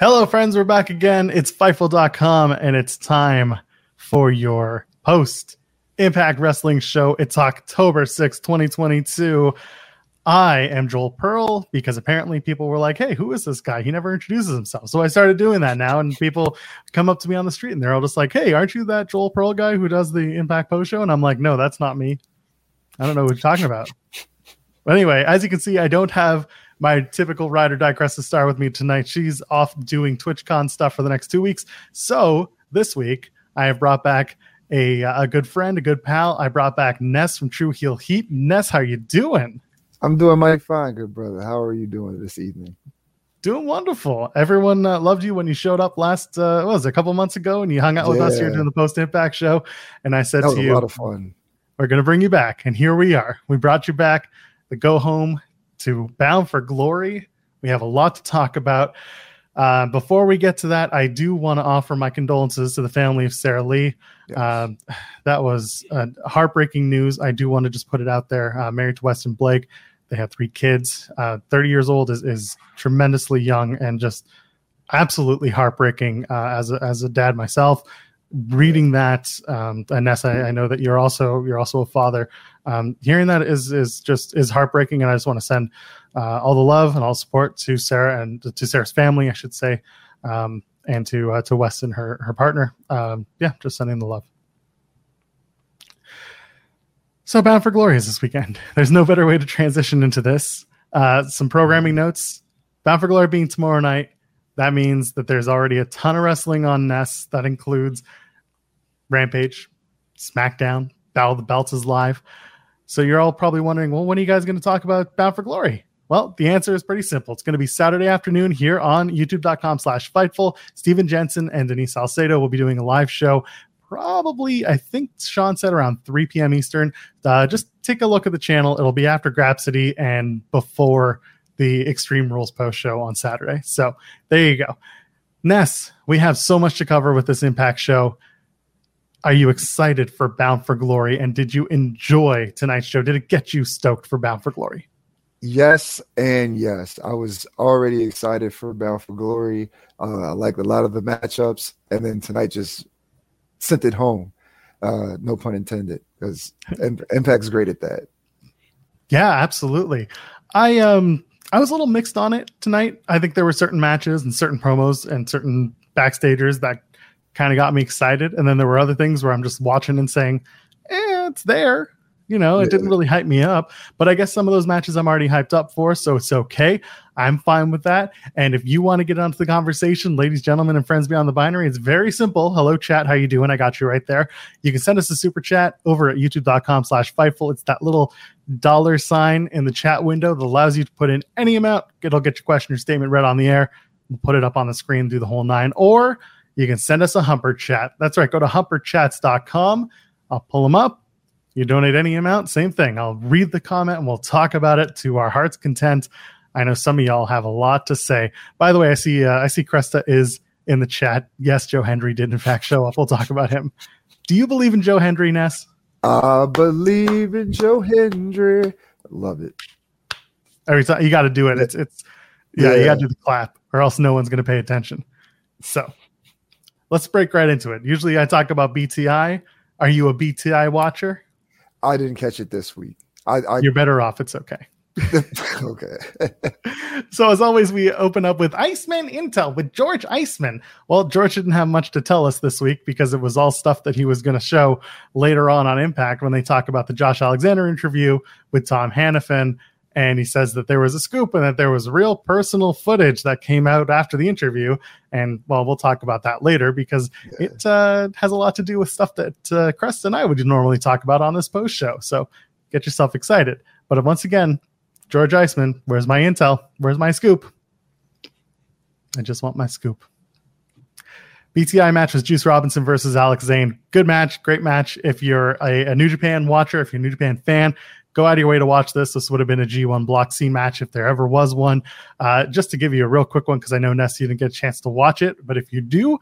Hello, friends. We're back again. It's Fightful.com, and it's time for your post Impact Wrestling show. It's October 6, 2022. I am Joel Pearl because apparently people were like, hey, who is this guy? He never introduces himself. So I started doing that now, and people come up to me on the street and they're all just like, hey, aren't you that Joel Pearl guy who does the Impact Post show? And I'm like, no, that's not me. I don't know what you're talking about. But anyway, as you can see, I don't have my typical ride or die Cresta star with me tonight. She's off doing TwitchCon stuff for the next two weeks. So this week, I have brought back a, a good friend, a good pal. I brought back Ness from True Heel Heat. Ness, how are you doing? I'm doing mighty fine, good brother. How are you doing this evening? Doing wonderful. Everyone uh, loved you when you showed up last, uh, what was it, a couple months ago, and you hung out with us here doing the Post Impact show. And I said to a you, lot of fun. we're going to bring you back. And here we are. We brought you back to go home to Bound for Glory. We have a lot to talk about. Uh, before we get to that, I do want to offer my condolences to the family of Sara Lee. Yes. Um, that was uh, heartbreaking news. I do want to just put it out there. Uh, married to Weston Blake. They have three kids. Uh, 30 years old is, is tremendously young and just absolutely heartbreaking uh, as, a, as a dad myself reading that um Anessa, I, know that you're also you're also a father. Um hearing that is is just is heartbreaking and i just want to send uh, all the love and all support to sarah and to sarah's family i should say um and to uh, to weston her her partner. Um yeah just sending the love. So bound for glory is this weekend. There's no better way to transition into this. Uh some programming notes. Bound for glory being tomorrow night. That means that there's already a ton of wrestling on Ness. That includes Rampage, SmackDown, Battle of the Belts is live. So you're all probably wondering, well, when are you guys going to talk about Bound for Glory? Well, the answer is pretty simple. It's going to be Saturday afternoon here on youtube.com slash fightful. Steven Jensen and Denise Salcedo will be doing a live show. Probably, I think Sean said around 3 p.m. Eastern. Uh, just take a look at the channel. It'll be after Grapsity and before the Extreme Rules post show on Saturday. So there you go. Ness, we have so much to cover with this Impact show. Are you excited for Bound for Glory? And did you enjoy tonight's show? Did it get you stoked for Bound for Glory? Yes and yes. I was already excited for Bound for Glory. Uh, I liked a lot of the matchups, and then tonight just sent it home. Uh, no pun intended, because Impact's great at that. Yeah, absolutely. I um I was a little mixed on it tonight. I think there were certain matches and certain promos and certain backstagers that kind of got me excited, and then there were other things where I'm just watching and saying, "Eh, it's there." You know, it Yeah. didn't really hype me up, but I guess some of those matches I'm already hyped up for, so it's okay. I'm fine with that. And if you want to get onto the conversation, ladies, gentlemen, and friends beyond the binary, it's very simple. Hello, chat. How you doing? I got you right there. You can send us a super chat over at youtube.com slash fightful. It's that little dollar sign in the chat window that allows you to put in any amount. It'll get your question or statement read on the air. We'll put it up on the screen through the whole nine. Or you can send us a humper chat. That's right. Go to humperchats.com. I'll pull them up. You donate any amount, same thing. I'll read the comment and we'll talk about it to our heart's content. I know some of y'all have a lot to say. By the way, I see uh, I see Cresta is in the chat. Yes, Joe Hendry did in fact show up. We'll talk about him. Do you believe in Joe Hendry, Ness? I believe in Joe Hendry. Love it. Every time you got to do it. It's it's yeah, yeah. you got to do the clap, or else no one's going to pay attention. So let's break right into it. Usually, I talk about BTI. Are you a BTI watcher? I didn't catch it this week. I, I You're better off. It's okay. okay. so as always, we open up with Iceman Intel with George Iceman. Well, George didn't have much to tell us this week because it was all stuff that he was going to show later on on Impact when they talk about the Josh Alexander interview with Tom Hannifan. And he says that there was a scoop and that there was real personal footage that came out after the interview. And well, we'll talk about that later because yeah. it uh, has a lot to do with stuff that uh, Crest and I would normally talk about on this post show. So get yourself excited. But once again, George Iceman, where's my intel? Where's my scoop? I just want my scoop. BTI match was Juice Robinson versus Alex Zayne. Good match, great match. If you're a, a, New Japan watcher, if you're a New Japan fan, go out of your way to watch this. This would have been a G1 Block C match if there ever was one. Uh, just to give you a real quick one, because I know Ness didn't get a chance to watch it, but if you do,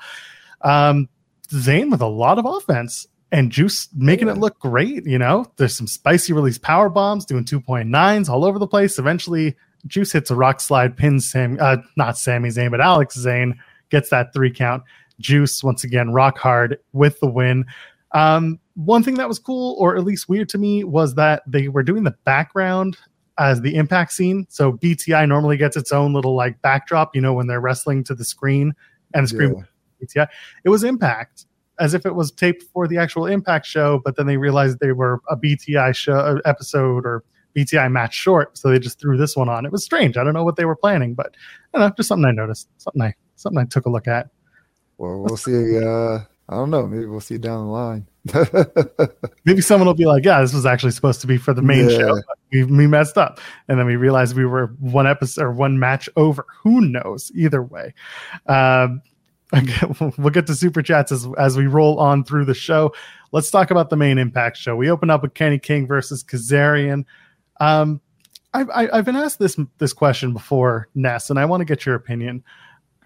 um, with a lot of offense and Juice making it look great. You know, there's some spicy release power bombs doing 2.9s all over the place. Eventually, Juice hits a rock slide, pins Sam, uh, not Sami Zayn, but Alex Zayne gets that three count. Juice once again rock hard with the win. Um, one thing that was cool, or at least weird to me, was that they were doing the background as the impact scene. So BTI normally gets its own little like backdrop, you know, when they're wrestling to the screen and the screen yeah. BTI. It was impact as if it was taped for the actual Impact show, but then they realized they were a BTI show uh, episode or BTI match short, so they just threw this one on. It was strange. I don't know what they were planning, but I don't know, just something I noticed, something I something I took a look at. Well, we'll see. Uh, I don't know. Maybe we'll see down the line. Maybe someone will be like, "Yeah, this was actually supposed to be for the main yeah. show. We, we messed up," and then we realized we were one episode or one match over. Who knows? Either way, um, we'll get to super chats as, as we roll on through the show. Let's talk about the main impact show. We open up with Kenny King versus Kazarian. Um, I've, I've been asked this this question before, Ness, and I want to get your opinion.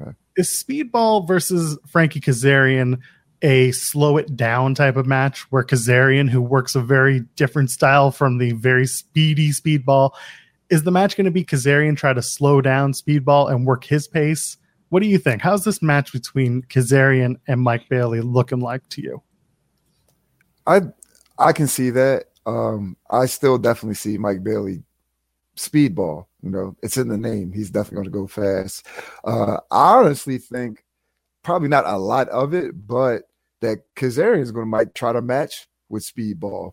Okay. Is Speedball versus Frankie Kazarian a slow it down type of match where Kazarian, who works a very different style from the very speedy Speedball, is the match going to be Kazarian try to slow down Speedball and work his pace? What do you think? How's this match between Kazarian and Mike Bailey looking like to you? I I can see that. Um, I still definitely see Mike Bailey speedball. You know, it's in the name. He's definitely going to go fast. Uh, I honestly think probably not a lot of it, but that Kazarian is going to might try to match with speedball.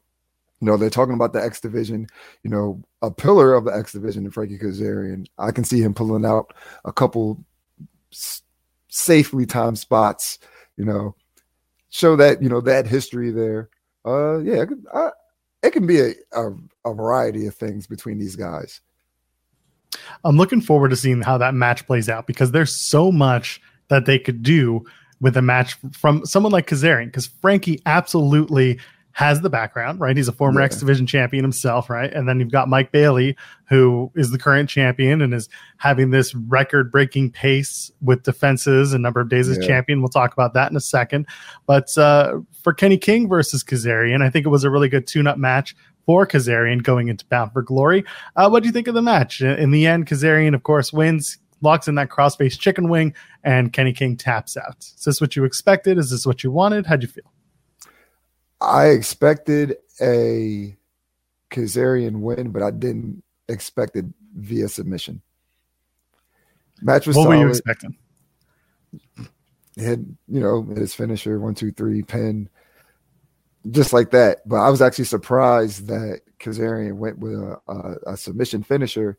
You know, they're talking about the X division. You know, a pillar of the X division, Frankie Kazarian. I can see him pulling out a couple safely timed spots, you know, show that, you know, that history there. Uh, yeah, it, can, I, it can be a, a, a variety of things between these guys. I'm looking forward to seeing how that match plays out because there's so much that they could do with a match from someone like Kazarian because Frankie absolutely has the background, right? He's a former yeah. X Division champion himself, right? And then you've got Mike Bailey, who is the current champion and is having this record breaking pace with defenses and number of days as champion. We'll talk about that in a second. But uh, for Kenny King versus Kazarian, I think it was a really good tune up match for Kazarian going into Bound for Glory. Uh, what do you think of the match? In the end, Kazarian, of course, wins, locks in that crossface chicken wing, and Kenny King taps out. Is this what you expected? Is this what you wanted? How'd you feel? I expected a Kazarian win, but I didn't expect it via submission. Match was what solid. were you expecting? Had you know his finisher one two three pin, just like that. But I was actually surprised that Kazarian went with a, a, a submission finisher,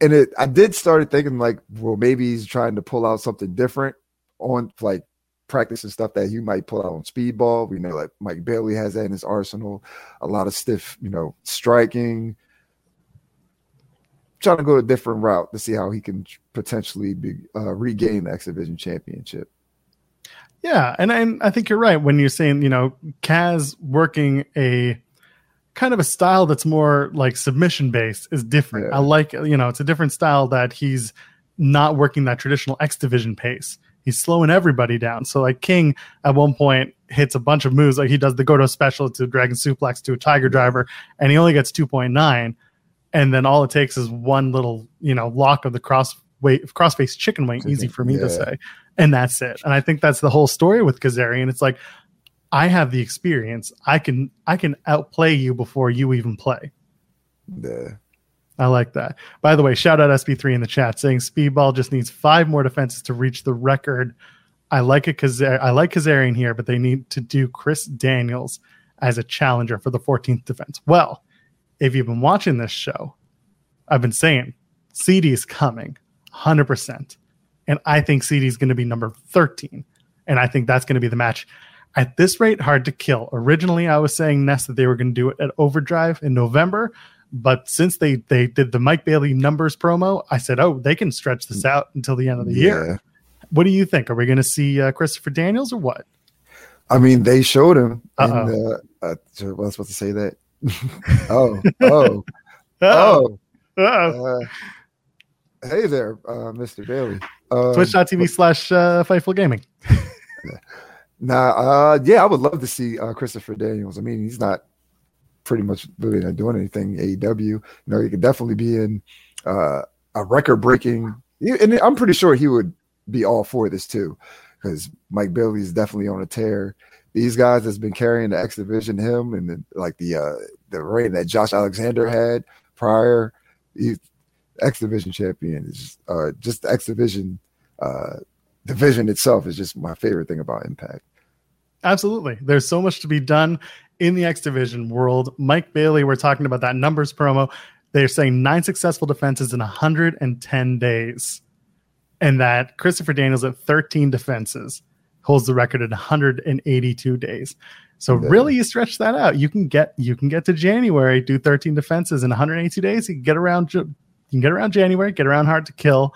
and it I did started thinking like, well, maybe he's trying to pull out something different on like practice and stuff that he might pull out on speedball. We know like Mike Bailey has that in his arsenal. A lot of stiff, you know, striking. Trying to go a different route to see how he can potentially be uh, regain the X Division championship. Yeah, and and I think you're right when you're saying you know Kaz working a kind of a style that's more like submission based is different. Yeah. I like you know it's a different style that he's not working that traditional X Division pace He's slowing everybody down. So like King at one point hits a bunch of moves, like he does the Goto special to Dragon Suplex to a Tiger Driver, and he only gets two point nine, and then all it takes is one little you know lock of the cross weight cross face chicken wing, easy for me Yeah. to say, and that's it. And I think that's the whole story with Kazarian. It's like I have the experience. I can I can outplay you before you even play. Yeah. I like that. By the way, shout out SB3 in the chat saying Speedball just needs five more defenses to reach the record. I like it Kazar- uh, I like Kazarian here, but they need to do Chris Daniels as a challenger for the 14th defense. Well, if you've been watching this show, I've been saying CD is coming 100%. And I think CD is going to be number 13. And I think that's going to be the match. At this rate, hard to kill. Originally, I was saying Ness that they were going to do it at Overdrive in November. But since they they did the Mike Bailey numbers promo, I said, oh, they can stretch this out until the end of the year. What do you think? Are we going to see uh, Christopher Daniels or what? I mean, they showed him. In Uh-oh. the, uh, so was I supposed to say that? oh, oh, oh. Uh-oh. Uh, hey there, uh, Mr. Bailey. Um, Twitch.tv slash uh, Fightful Gaming. Nah, uh, yeah, I would love to see uh, Christopher Daniels. I mean, he's not pretty much really not doing anything AEW. You know, he could definitely be in uh, a record breaking, and I'm pretty sure he would be all for this too, because Mike Bailey is definitely on a tear. These guys that's been carrying the X division, him and the, like the uh, the reign that Josh Alexander had prior, he, X division champion is just, uh, just the X division uh, division itself is just my favorite thing about Impact. Absolutely. There's so much to be done in the X Division world. Mike Bailey, we're talking about that numbers promo. They're saying nine successful defenses in 110 days, and that Christopher Daniels at 13 defenses holds the record at 182 days. So really, you stretch that out. You can get you can get to January, do 13 defenses in 182 days. You can get around. You can get around January, get around hard to kill,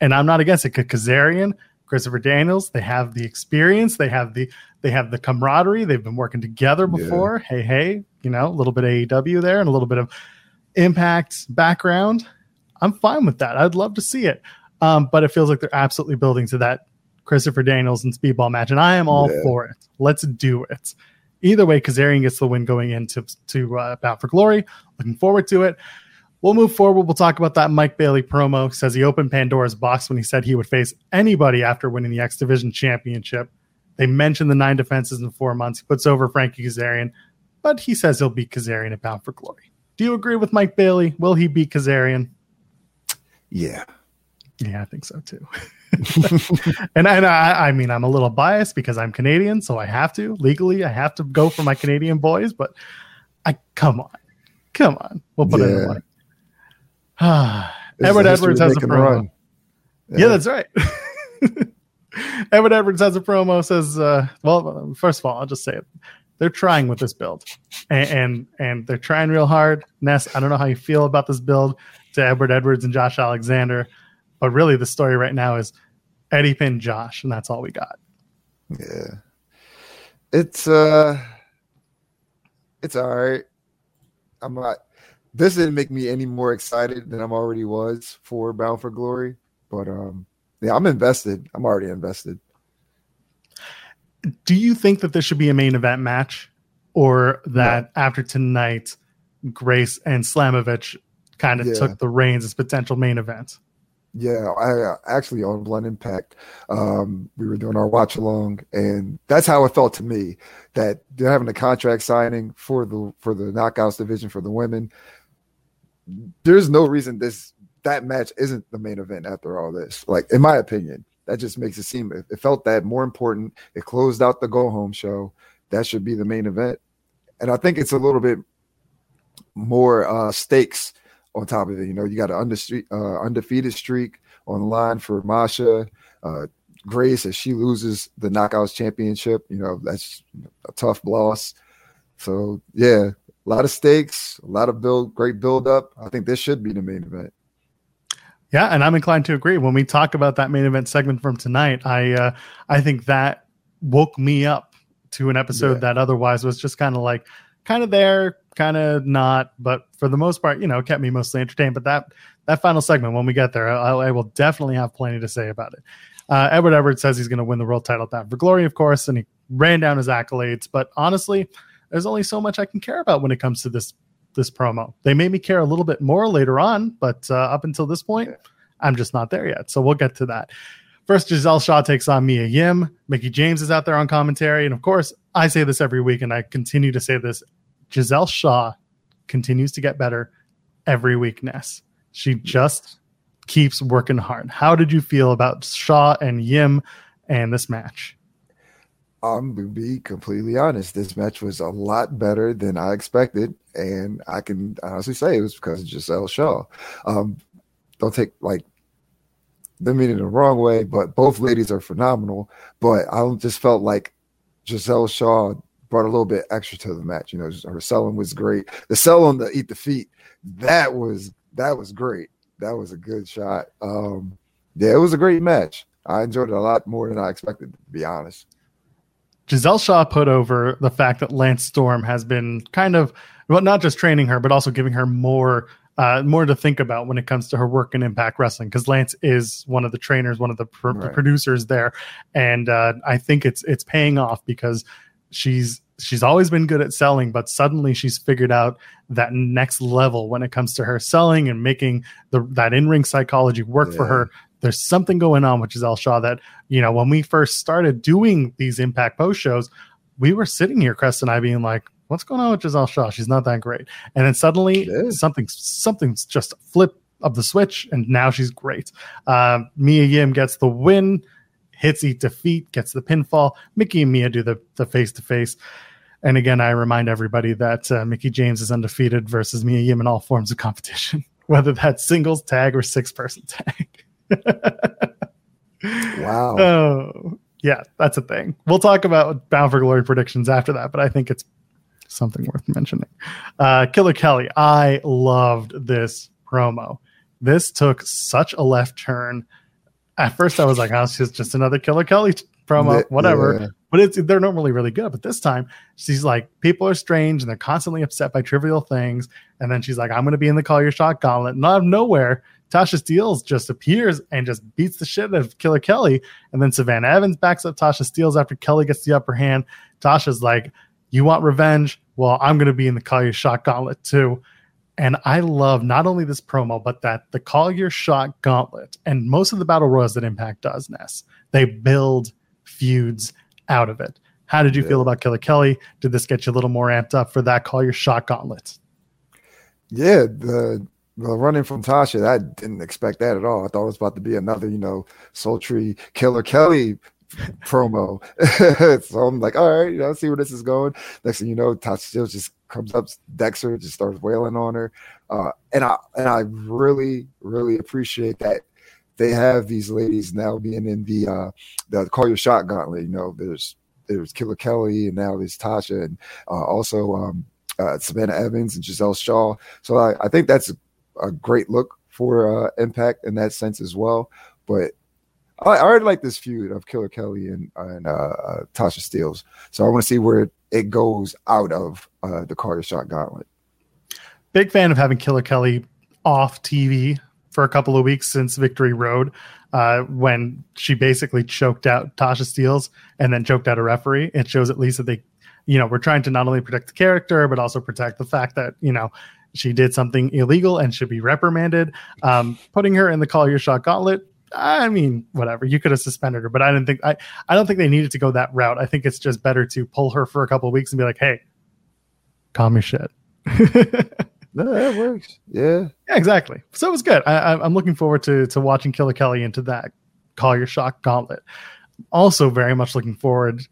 and I'm not against it. Kazarian, Christopher Daniels, they have the experience, they have the they have the camaraderie. They've been working together Yeah. before. Hey, hey, you know, a little bit of AEW there and a little bit of impact background. I'm fine with that. I'd love to see it. Um, but it feels like they're absolutely building to that Christopher Daniels and Speedball match, and I am all Yeah. for it. Let's do it. Either way, Kazarian gets the win going into to uh, Bound for Glory. Looking forward to it. We'll move forward. We'll talk about that Mike Bailey promo. Says he opened Pandora's box when he said he would face anybody after winning the X Division Championship. They mentioned the nine defenses in four months. He puts over Frankie Kazarian, but he says he'll beat Kazarian at Bound for Glory. Do you agree with Mike Bailey? Will he beat Kazarian? Yeah. Yeah, I think so too. and and I, I mean, I'm a little biased because I'm Canadian, so I have to legally, I have to go for my Canadian boys. But I come on, come on, we'll put it in Yeah. one. Ah, This is Edward Edwards has a promo. run. Yeah, that's right. Edward Edwards has a promo. Says, uh, "Well, first of all, I'll just say it. They're trying with this build, and, and and they're trying real hard. Ness, I don't know how you feel about this build to Edward Edwards and Josh Alexander, but really the story right now is Eddie pinned Josh, and that's all we got. Yeah. It's uh it's all right. I'm not this didn't make me any more excited than I'm already was for Bound for Glory. But um yeah, I'm invested. I'm already invested. Do you think that this should be a main event match, or that after tonight, Grace and Slamovich kind of Yeah. took the reins as potential main event? Yeah, I uh, actually on Blunt Impact, um, we were doing our watch along, and that's how it felt to me that they're having a contract signing for the for the knockouts division for the women. There's no reason this that match isn't the main event after all this. Like in my opinion, that just makes it seem it, it felt that more important. It closed out the go home show. That should be the main event, and I think it's a little bit more uh, stakes on top of it. You know, you got an undefeated, uh, undefeated streak on the line for Masha. Uh, Grace, as she loses the Knockouts Championship, you know, that's a tough loss. So, yeah, a lot of stakes, a lot of build, great build up. I think this should be the main event. Yeah, and I'm inclined to agree. When we talk about that main event segment from tonight, I uh, I think that woke me up to an episode Yeah. that otherwise was just kind of like kind of there, kind of not, but for the most part, you know, kept me mostly entertained. But that that final segment, when we get there, I, I will definitely have plenty to say about it. Uh, Edward Edwards says he's going to win the world title at Bound for Glory, of course, and he ran down his accolades. But honestly, there's only so much I can care about when it comes to this this promo. They made me care a little bit more later on, but uh, up until this point, I'm just not there yet. So we'll get to that. First, Giselle Shaw takes on Mia Yim. Mickie James is out there on commentary. And of course, I say this every week, and I continue to say this Giselle Shaw continues to get better every week, Ness. She just keeps working hard. How did you feel about Shaw and Yim and this match? I'm to be completely honest. This match was a lot better than I expected, and I can honestly say it was because of Giselle Shaw. Um, don't take like the mean in the wrong way, but both ladies are phenomenal. But I just felt like Giselle Shaw brought a little bit extra to the match. You know, her selling was great. The sell on the eat defeat, that was that was great. That was a good shot. Um, yeah, it was a great match. I enjoyed it a lot more than I expected, to be honest. Giselle Shaw put over the fact that Lance Storm has been kind of well, not just training her, but also giving her more uh, more to think about when it comes to her work in Impact Wrestling because Lance is one of the trainers, one of the, pr- right. the producers there, and uh, I think it's it's paying off because she's she's always been good at selling, but suddenly she's figured out that next level when it comes to her selling and making the that in ring psychology work yeah. for her there's something going on with Giselle Shaw that, you know, when we first started doing these impact post shows, we were sitting here, Crest and I, being like, what's going on with Giselle Shaw? She's not that great. And then suddenly something something's just flip of the switch, and now she's great. Uh, Mia Yim gets the win, hits eat defeat, gets the pinfall. Mickie and Mia do the the face to face. And again, I remind everybody that uh, Mickie James is undefeated versus Mia Yim in all forms of competition, whether that's singles tag or six person tag wow. Oh, yeah, that's a thing. We'll talk about Bound for Glory predictions after that, but I think it's something worth mentioning. Uh, Killer Kelly, I loved this promo. This took such a left turn. At first, I was like, "Oh, it's just another Killer Kelly promo, whatever." Yeah. But it's they're normally really good. But this time, she's like, "People are strange and they're constantly upset by trivial things." And then she's like, "I'm going to be in the Call Your Shot Gauntlet." And out of nowhere, Tasha Steelz just appears and just beats the shit out of Killer Kelly. And then Savannah Evans backs up Tasha Steelz after Kelly gets the upper hand. Tasha's like, You want revenge? Well, I'm going to be in the Call Your Shot Gauntlet too. And I love not only this promo, but that the Call Your Shot Gauntlet and most of the Battle Royals that Impact does, Ness, they build feuds out of it. How did you yeah. feel about Killer Kelly? Did this get you a little more amped up for that Call Your Shot Gauntlet? Yeah, the well, running from Tasha, I didn't expect that at all. I thought it was about to be another, you know, sultry Killer Kelly promo. so I'm like, all right, you know, see where this is going. Next thing you know, Tasha just comes up, Dexter just starts wailing on her. Uh, and I and I really, really appreciate that they have these ladies now being in the uh the call your shot gauntlet. You know, there's there's Killer Kelly and now there's Tasha and uh, also um uh, Savannah Evans and Giselle Shaw. So I, I think that's a great look for uh, Impact in that sense as well. But I, I already like this feud of Killer Kelly and, and uh, uh, Tasha Steelz. So I want to see where it goes out of uh, the Call Your Shot Gauntlet. Big fan of having Killer Kelly off TV for a couple of weeks since Victory Road, uh, when she basically choked out Tasha Steelz and then choked out a referee. It shows at least that they, you know, we're trying to not only protect the character but also protect the fact that you know she did something illegal and should be reprimanded. Um, putting her in the call your shot gauntlet. I mean, whatever. You could have suspended her, but I didn't think I. I don't think they needed to go that route. I think it's just better to pull her for a couple of weeks and be like, "Hey, calm your shit." no, that works. Yeah. Yeah, exactly. So it was good. I, am looking forward to to watching Killer Kelly into that call your shot gauntlet. Also, very much looking forward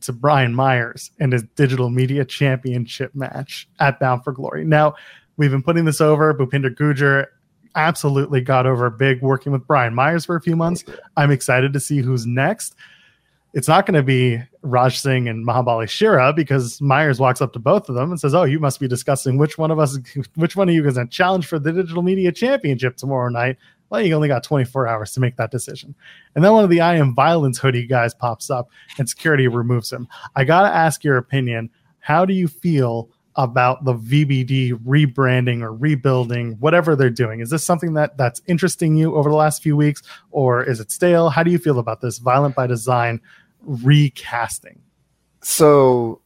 to Brian Myers and his digital media championship match at Bound for Glory. Now, we've been putting this over. Bhupinder Gujjar absolutely got over big working with Brian Myers for a few months. I'm excited to see who's next. It's not going to be Raj Singh and Mahabali Shera because Myers walks up to both of them and says, "Oh, you must be discussing which one of us, which one of you is going to challenge for the Digital Media Championship tomorrow night." well, you only got 24 hours to make that decision. And then one of the I am violence hoodie guys pops up and security removes him. I got to ask your opinion. How do you feel about the VBD rebranding or rebuilding, whatever they're doing? Is this something that that's interesting you over the last few weeks, or is it stale? How do you feel about this Violent by Design recasting? So,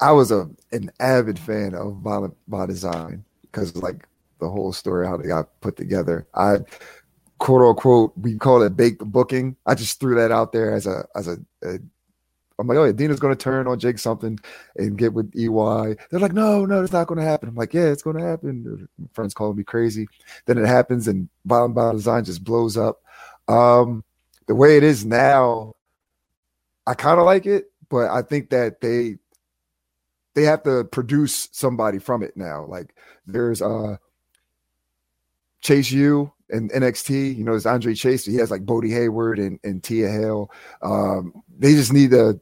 I was a an avid fan of Violent by Design because like the whole story how they got put together. I quote unquote we call it baked booking. I just threw that out there as a as a, a I'm like, oh, yeah, Deaner's going to turn on Jake something and get with EY. They're like, no, no, it's not going to happen. I'm like, yeah, it's going to happen. My friends calling me crazy. Then it happens, and Bottom by Design just blows up. Um, the way it is now, I kind of like it, but I think that they they have to produce somebody from it now. Like there's uh Chase U and NXT, you know, there's Andre Chase. He has like Bodie Hayward and, and Thea Hail. Um, they just need to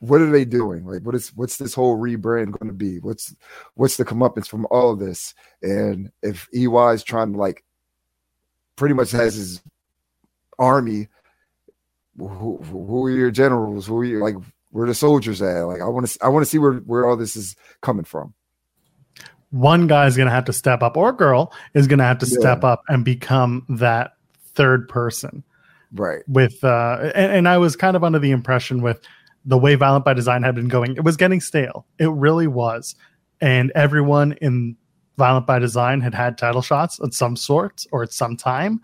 what are they doing? Like, what is what's this whole rebrand going to be? What's what's the comeuppance from all of this? And if EY is trying to like, pretty much has his army. Who, who are your generals? Who are you like? Where the soldiers at? Like, I want to I want to see where where all this is coming from. One guy is going to have to step up, or girl is going to have to yeah. step up and become that third person right with uh and, and, i was kind of under the impression with the way Violent by Design had been going, it was getting stale. It really was. And everyone in Violent by Design had had title shots at some sort or at some time.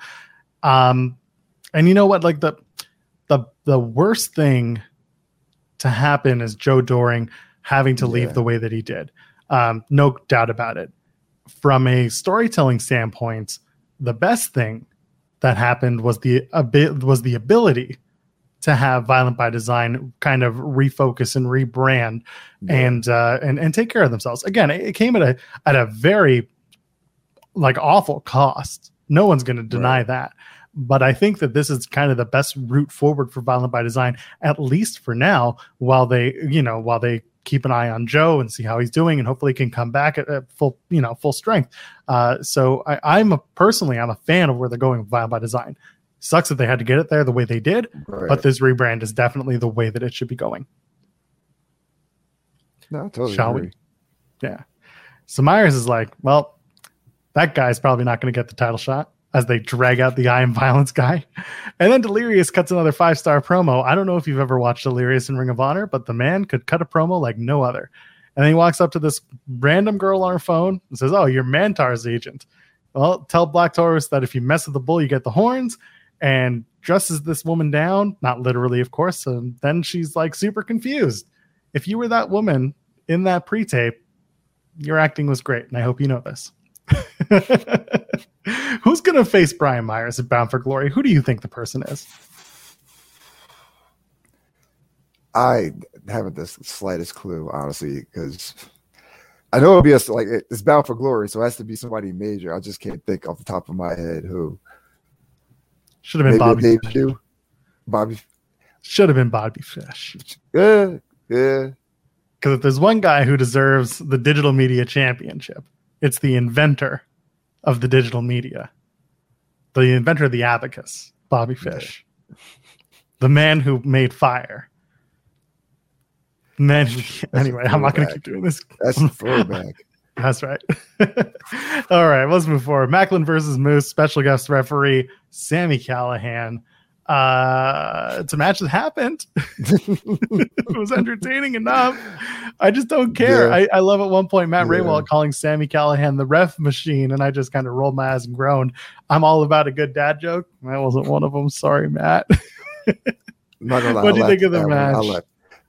Um, and you know what? Like the the the worst thing to happen is Joe Doering having to yeah. leave the way that he did. Um, no doubt about it. From a storytelling standpoint, the best thing that happened was the was the ability to have Violent by Design kind of refocus and rebrand yeah. and uh, and and take care of themselves. Again, it, it, came at a at a very like awful cost. No one's going to deny right. that. But I think that this is kind of the best route forward for Violent by Design, at least for now, while they, you know, while they keep an eye on Joe and see how he's doing, and hopefully can come back at, at full, you know, full strength. Uh, so I, am a, personally, I'm a fan of where they're going with Violent by Design. Sucks that they had to get it there the way they did, right. but this rebrand is definitely the way that it should be going. No, totally. Shall agree. we? Yeah. So Myers is like, well, that guy's probably not going to get the title shot as they drag out the I am violence guy. And then Delirious cuts another five star promo. I don't know if you've ever watched Delirious in Ring of Honor, but the man could cut a promo like no other. And then he walks up to this random girl on her phone and says, Oh, you're Mantar's agent. Well, tell Black Taurus that if you mess with the bull, you get the horns and dresses this woman down, not literally, of course. And then she's like super confused. If you were that woman in that pre tape, your acting was great. And I hope you know this. Who's going to face Brian Myers at Bound for Glory? Who do you think the person is? I haven't the slightest clue, honestly, because I know it'll be a, like it's Bound for Glory, so it has to be somebody major. I just can't think off the top of my head who. Should have been Maybe Bobby. Fish. Bobby. Should have been Bobby Fish. Yeah, yeah. Because if there's one guy who deserves the digital media championship, it's the inventor of the digital media, the inventor of the abacus, Bobby Fish, yeah. the man who made fire. Man, anyway, I'm not going to keep doing this. That's a throwback. That's right. All right, let's move forward. Macklin versus Moose, special guest referee Sami Callihan. Uh, it's a match that happened. it was entertaining enough. I just don't care. Yeah. I, I love at one point Matt yeah. Rehwoldt calling Sami Callihan the ref machine, and I just kind of rolled my eyes and groaned. I'm all about a good dad joke. That wasn't one of them. Sorry, Matt. what do you think of the match?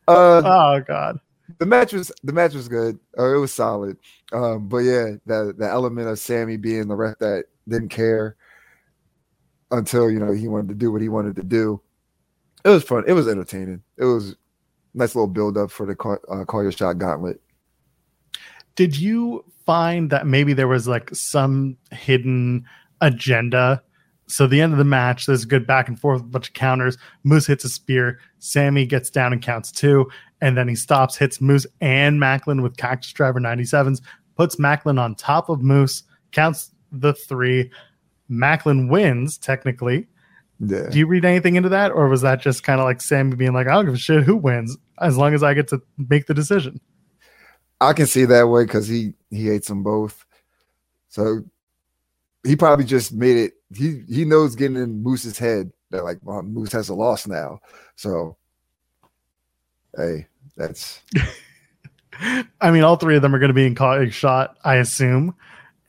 Uh, oh God the match was the match was good. Uh, it was solid. Um, but yeah, the the element of Sami being the ref that didn't care until you know he wanted to do what he wanted to do. It was fun. It was entertaining. It was nice little build up for the call, uh, call your shot gauntlet. Did you find that maybe there was like some hidden agenda? So the end of the match, there's a good back and forth, a bunch of counters. Moose hits a spear. Sammy gets down and counts two, and then he stops, hits Moose and Macklin with Cactus Driver 97s, puts Macklin on top of Moose, counts the three. Macklin wins, technically. Yeah. Do you read anything into that? Or was that just kind of like Sami being like, I don't give a shit who wins as long as I get to make the decision? I can see that way because he he hates them both. So he probably just made it. He he knows getting in Moose's head that like well, Moose has a loss now. So hey, that's. I mean, all three of them are going to be in call shot, I assume,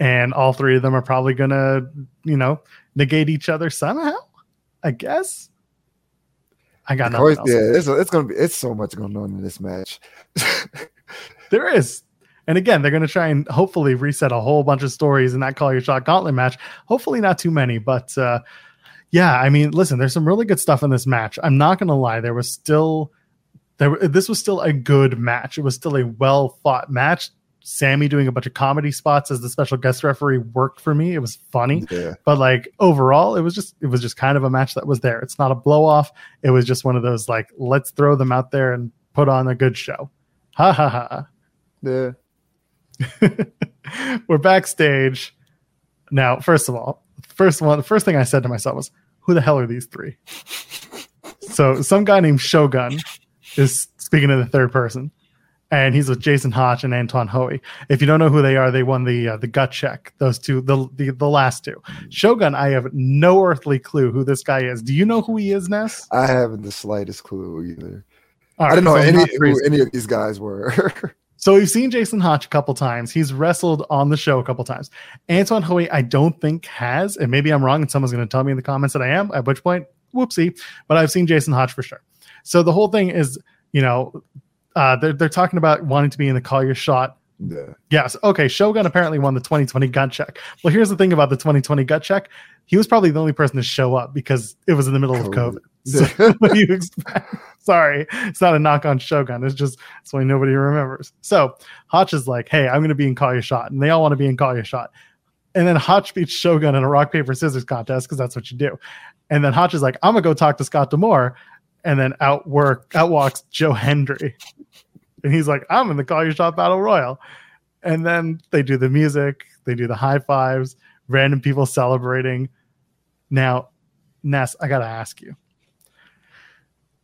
and all three of them are probably going to, you know, negate each other somehow. I guess. I got Of nothing course, else. yeah, it's, it's gonna be it's so much going on in this match. There is. And again, they're going to try and hopefully reset a whole bunch of stories in that call your shot gauntlet match. Hopefully, not too many, but uh, yeah, I mean, listen, there's some really good stuff in this match. I'm not going to lie, there was still there. This was still a good match. It was still a well fought match. Sami doing a bunch of comedy spots as the special guest referee worked for me. It was funny, yeah, but like overall, it was just it was just kind of a match that was there. It's not a blow off. It was just one of those like let's throw them out there and put on a good show. Ha ha ha. yeah. we're backstage now first of all first one the first thing i said to myself was who the hell are these three so some guy named shogun is speaking in the third person and he's with jason hotch and anton hoey if you don't know who they are they won the uh, the gut check those two the, the the last two shogun i have no earthly clue who this guy is do you know who he is ness I haven't the slightest clue either. All I right, don't know so any who any of these guys were. So we've seen Jason Hotch a couple times. He's wrestled on the show a couple times. Anton Hoey, I don't think has, and maybe I'm wrong, and someone's going to tell me in the comments that I am. At which point, whoopsie. But I've seen Jason Hotch for sure. So the whole thing is, you know, uh, they're they're talking about wanting to be in the call your shot yeah. Yes. Okay. Shogun apparently won the 2020 gut check. Well, here's the thing about the 2020 gut check. He was probably the only person to show up because it was in the middle of COVID. So what do you expect? Sorry, it's not a knock on Shogun. It's just it's why nobody remembers. So Hotch is like, "Hey, I'm going to be in Call Your Shot," and they all want to be in Call Your Shot. And then Hotch beats Shogun in a rock paper scissors contest because that's what you do. And then Hotch is like, "I'm gonna go talk to Scott D'Amore," and then outwork outwalks Joe Hendry, and he's like, "I'm in the Call Your Shot Battle Royal." And then they do the music, they do the high fives, random people celebrating. Now, Ness, I gotta ask you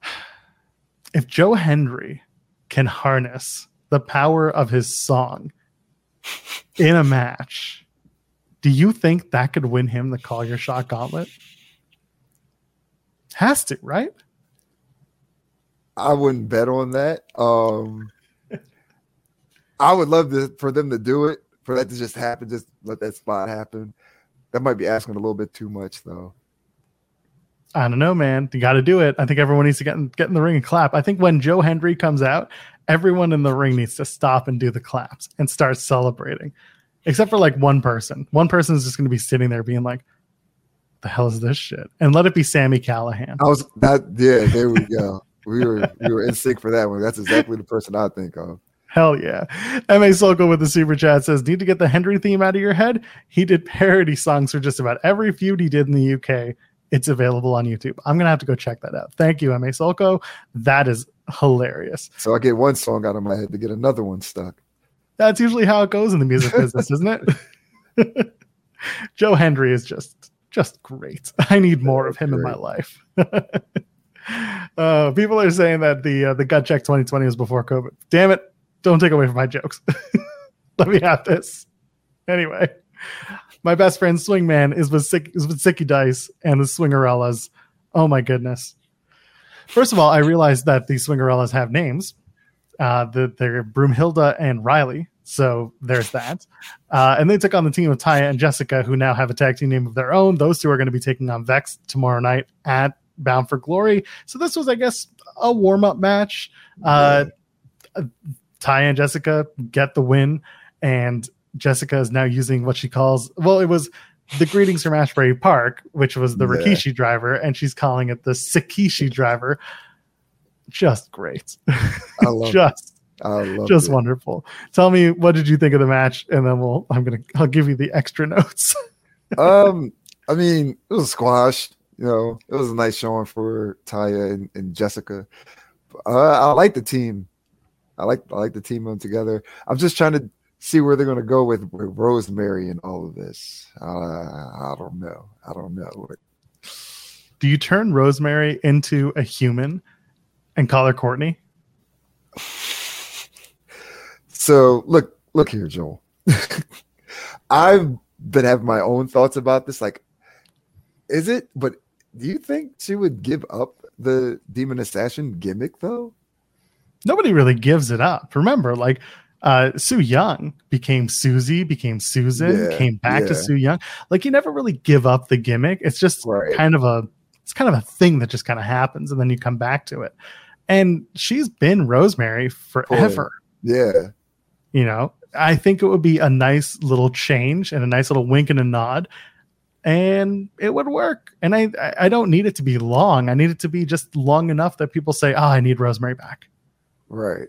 if Joe Hendry can harness the power of his song in a match, do you think that could win him the call your shot gauntlet? Has to, right? I wouldn't bet on that. Um, I would love to for them to do it, for that to just happen, just let that spot happen. That might be asking a little bit too much, though. I don't know, man. You got to do it. I think everyone needs to get in, get in the ring and clap. I think when Joe Hendry comes out, everyone in the ring needs to stop and do the claps and start celebrating, except for like one person. One person is just going to be sitting there being like, "The hell is this shit?" And let it be Sami Callihan. I was that. Yeah, there we go. We were we were in sync for that one. That's exactly the person I think of. Hell yeah. M.A. Soko with the super chat says, Need to get the Hendry theme out of your head? He did parody songs for just about every feud he did in the UK. It's available on YouTube. I'm going to have to go check that out. Thank you, M.A. Soko. That is hilarious. So I get one song out of my head to get another one stuck. That's usually how it goes in the music business, isn't it? Joe Hendry is just just great. I need more of him in my life. uh, people are saying that the uh, the gut check 2020 was before COVID. Damn it! Don't take away from my jokes. Let me have this. Anyway, my best friend Swingman is with Sick, is with Sicky Dice and the Swingerellas. Oh my goodness! First of all, I realized that the Swingerellas have names. Uh, the, they're Broomhilda and Riley. So there's that. Uh, and they took on the team of Taya and Jessica, who now have a tag team name of their own. Those two are going to be taking on Vex tomorrow night at Bound for Glory. So this was, I guess, a warm up match. Uh, Taya and Jessica get the win, and Jessica is now using what she calls well, it was the greetings from Asbury Park, which was the Yeah. Rikishi driver, and she's calling it the Sakishi driver. Just great. I love. Just I love. just it. wonderful. Tell me what did you think of the match, and then we'll I'm gonna I'll give you the extra notes. um, I mean, it was a squash. You know, it was a nice showing for Taya and, and Jessica. Uh, I like the team. I like I like the team on together. I'm just trying to see where they're going to go with, with Rosemary and all of this. Uh, I don't know. I don't know. Do you turn Rosemary into a human and call her Courtney? So So look, look here, Joel. I've been having my own thoughts about this. Like, is it? But do you think she would give up the demon assassin gimmick though? Nobody really gives it up. Remember, like uh Su Yung became Susie, became Susan, Yeah, came back to. Su Yung. Like you never really give up the gimmick. It's just Right. kind of a it's kind of a thing that just kind of happens and then you come back to it. And she's been Rosemary forever. Yeah, You know, I think it would be a nice little change and a nice little wink and a nod, and it would work. And I, I- don't need it to be long. I need it to be just long enough that people say, "Oh, I need Rosemary back." right.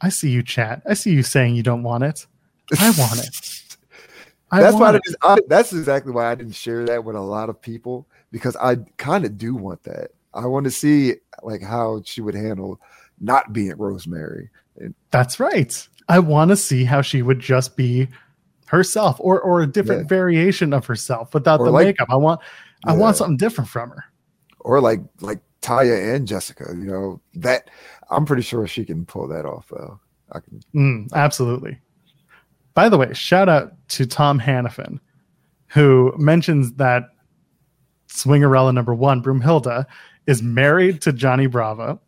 I see you, chat. I see you saying you don't want it. I want it. I that's why I want I, that's exactly why I didn't share that with a lot of people because I kind of do want that. I want to see like how she would handle not being Rosemary. That's right. I want to see how she would just be herself, or or a different Yeah. variation of herself without Or the like- makeup. I want I Yeah. want something different from her. or like like Taya and Jessica. You know that I'm pretty sure she can pull that off. Though I can. Mm, absolutely. By the way, shout out to Tom Hannifan, who mentions that Swingerella number one, Broomhilda, is married to Johnny Bravo,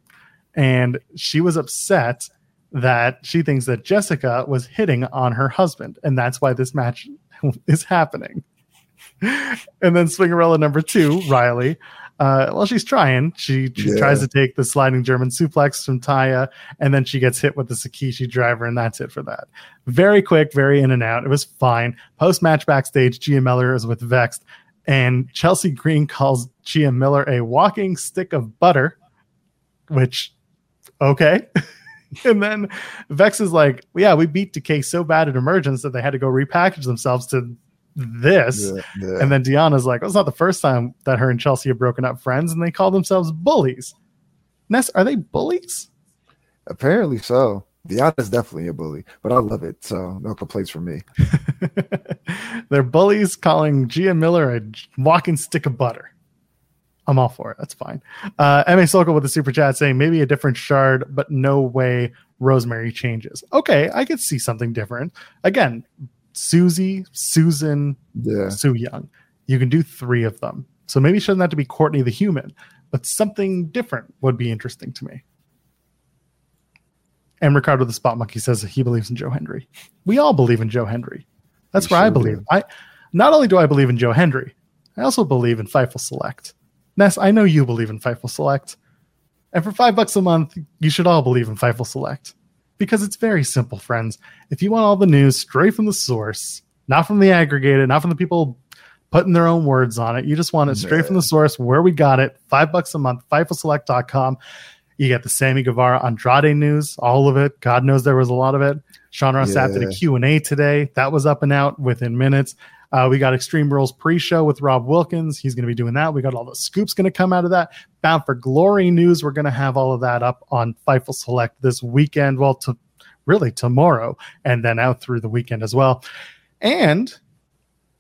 and she was upset that she thinks that Jessica was hitting on her husband, and that's why this match is happening. and then Swingerella number two, Riley. Uh, well, she's trying. She she Yeah. tries to take the sliding German suplex from Taya, and then she gets hit with the Sakishi driver, and that's it for that. Very quick, very in and out. It was fine. Post match backstage, Gia Miller is with Vexed, and Chelsea Green calls Gia Miller a walking stick of butter, which, okay. and then Vex is like, yeah, we beat Decay so bad at Emergence that they had to go repackage themselves to this. Yeah, yeah. And then Deonna's like, well, it's not the first time that her and Chelsea have broken up friends, and they call themselves bullies. Ness, are they bullies? Apparently so. Deonna's definitely a bully, but I love it. So no complaints from me. They're bullies calling Gia Miller a walking stick of butter. I'm all for it. That's fine. Uh, MA Sokol with the super chat saying maybe a different shard, but no way Rosemary changes. Okay, I could see something different. Again, Susie, Susan, Yeah. Su Yung. You can do three of them. So maybe it shouldn't have to be Courtney the human, but something different would be interesting to me. And Ricardo the Spot Monkey says he believes in Joe Hendry. We all believe in Joe Hendry. That's We where I believe. do. I not only do I believe in Joe Hendry, I also believe in Fightful Select. Ness, I know you believe in Fightful Select. And for five bucks a month, you should all believe in Fightful Select. Because it's very simple, friends. If you want all the news straight from the source, not from the aggregated, not from the people putting their own words on it, you just want it straight from the source where we got it. Five bucks a month, fightfulselect.com. You get the Sammy Guevara Andrade news, all of it. God knows there was a lot of it. Sean Ross Sapp did a Q&A today. That was up and out within minutes. Uh, we got Extreme Rules pre-show with Rob Wilkins. He's going to be doing that. We got all the scoops going to come out of that. Bound for Glory news. We're going to have all of that up on Fightful Select this weekend. Well, to really tomorrow, and then out through the weekend as well. And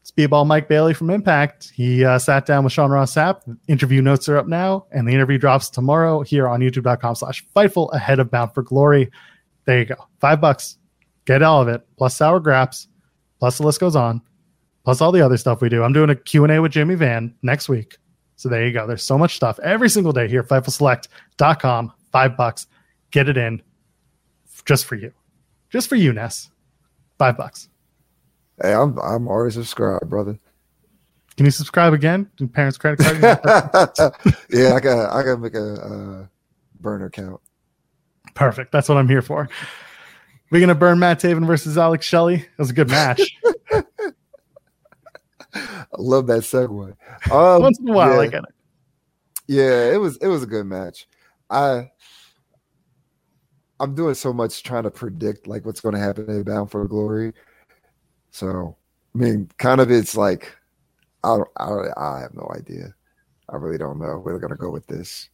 Speedball Mike Bailey from Impact. He uh, sat down with Sean Ross Sapp. Interview notes are up now, and the interview drops tomorrow here on youtube.com slash fightful ahead of Bound for Glory. There you go. Five bucks. Get all of it, plus sour graps, plus the list goes on, plus all the other stuff we do. I'm doing a Q&A with Jimmy Van next week. So there you go. There's so much stuff every single day here at FightfulSelect.com. Five bucks. Get it in just for you. Just for you, Ness. Five bucks. Hey, I'm I'm already subscribed, brother. Can you subscribe again? Do parents' credit card? yeah, I got I got to make a uh, burner account. Perfect. That's what I'm here for. We're gonna burn Matt Taven versus Alex Shelley. It was a good match. I love that segue. Um, Once in a while, yeah, I get it. yeah, it was it was a good match. I I'm doing so much trying to predict like what's going to happen in Bound for Glory. So, I mean, kind of it's like I don't, I, don't, I have no idea. I really don't know where they're going to go with this.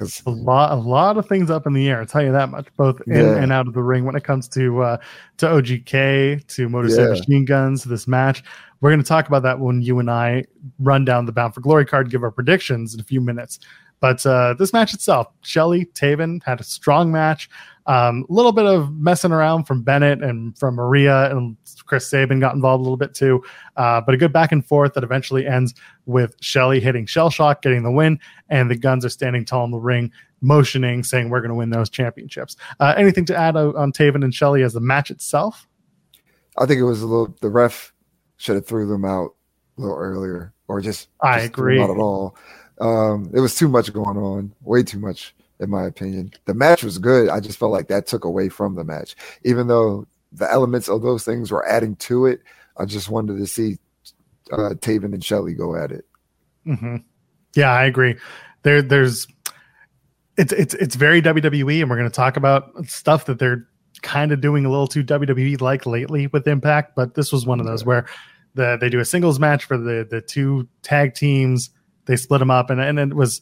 Because a lot, a lot of things up in the air. I'll tell you that much, both in yeah. and out of the ring. When it comes to uh, to OGK, to Motor yeah. Machine Guns, this match, we're going to talk about that when you and I run down the Bound for Glory card, give our predictions in a few minutes. But uh, this match itself, Shelley Taven had a strong match. A um, little bit of messing around from Bennett and from Maria and Chris Sabin got involved a little bit too. Uh, but a good back and forth that eventually ends with Shelley hitting Shell Shock, getting the win, and the guns are standing tall in the ring, motioning, saying we're going to win those championships. Uh, anything to add on Taven and Shelley as the match itself? I think it was a little. The ref should have threw them out a little earlier, or just. I just agree. Not at all. Um, it was too much going on, way too much in my opinion. The match was good. I just felt like that took away from the match. Even though the elements of those things were adding to it, I just wanted to see uh, Taven and Shelley go at it. Mm-hmm. Yeah, I agree. There, there's it's it's it's very WWE, and we're going to talk about stuff that they're kind of doing a little too WWE like lately with Impact. But this was one of those yeah. where the they do a singles match for the the two tag teams. They split them up, and and it was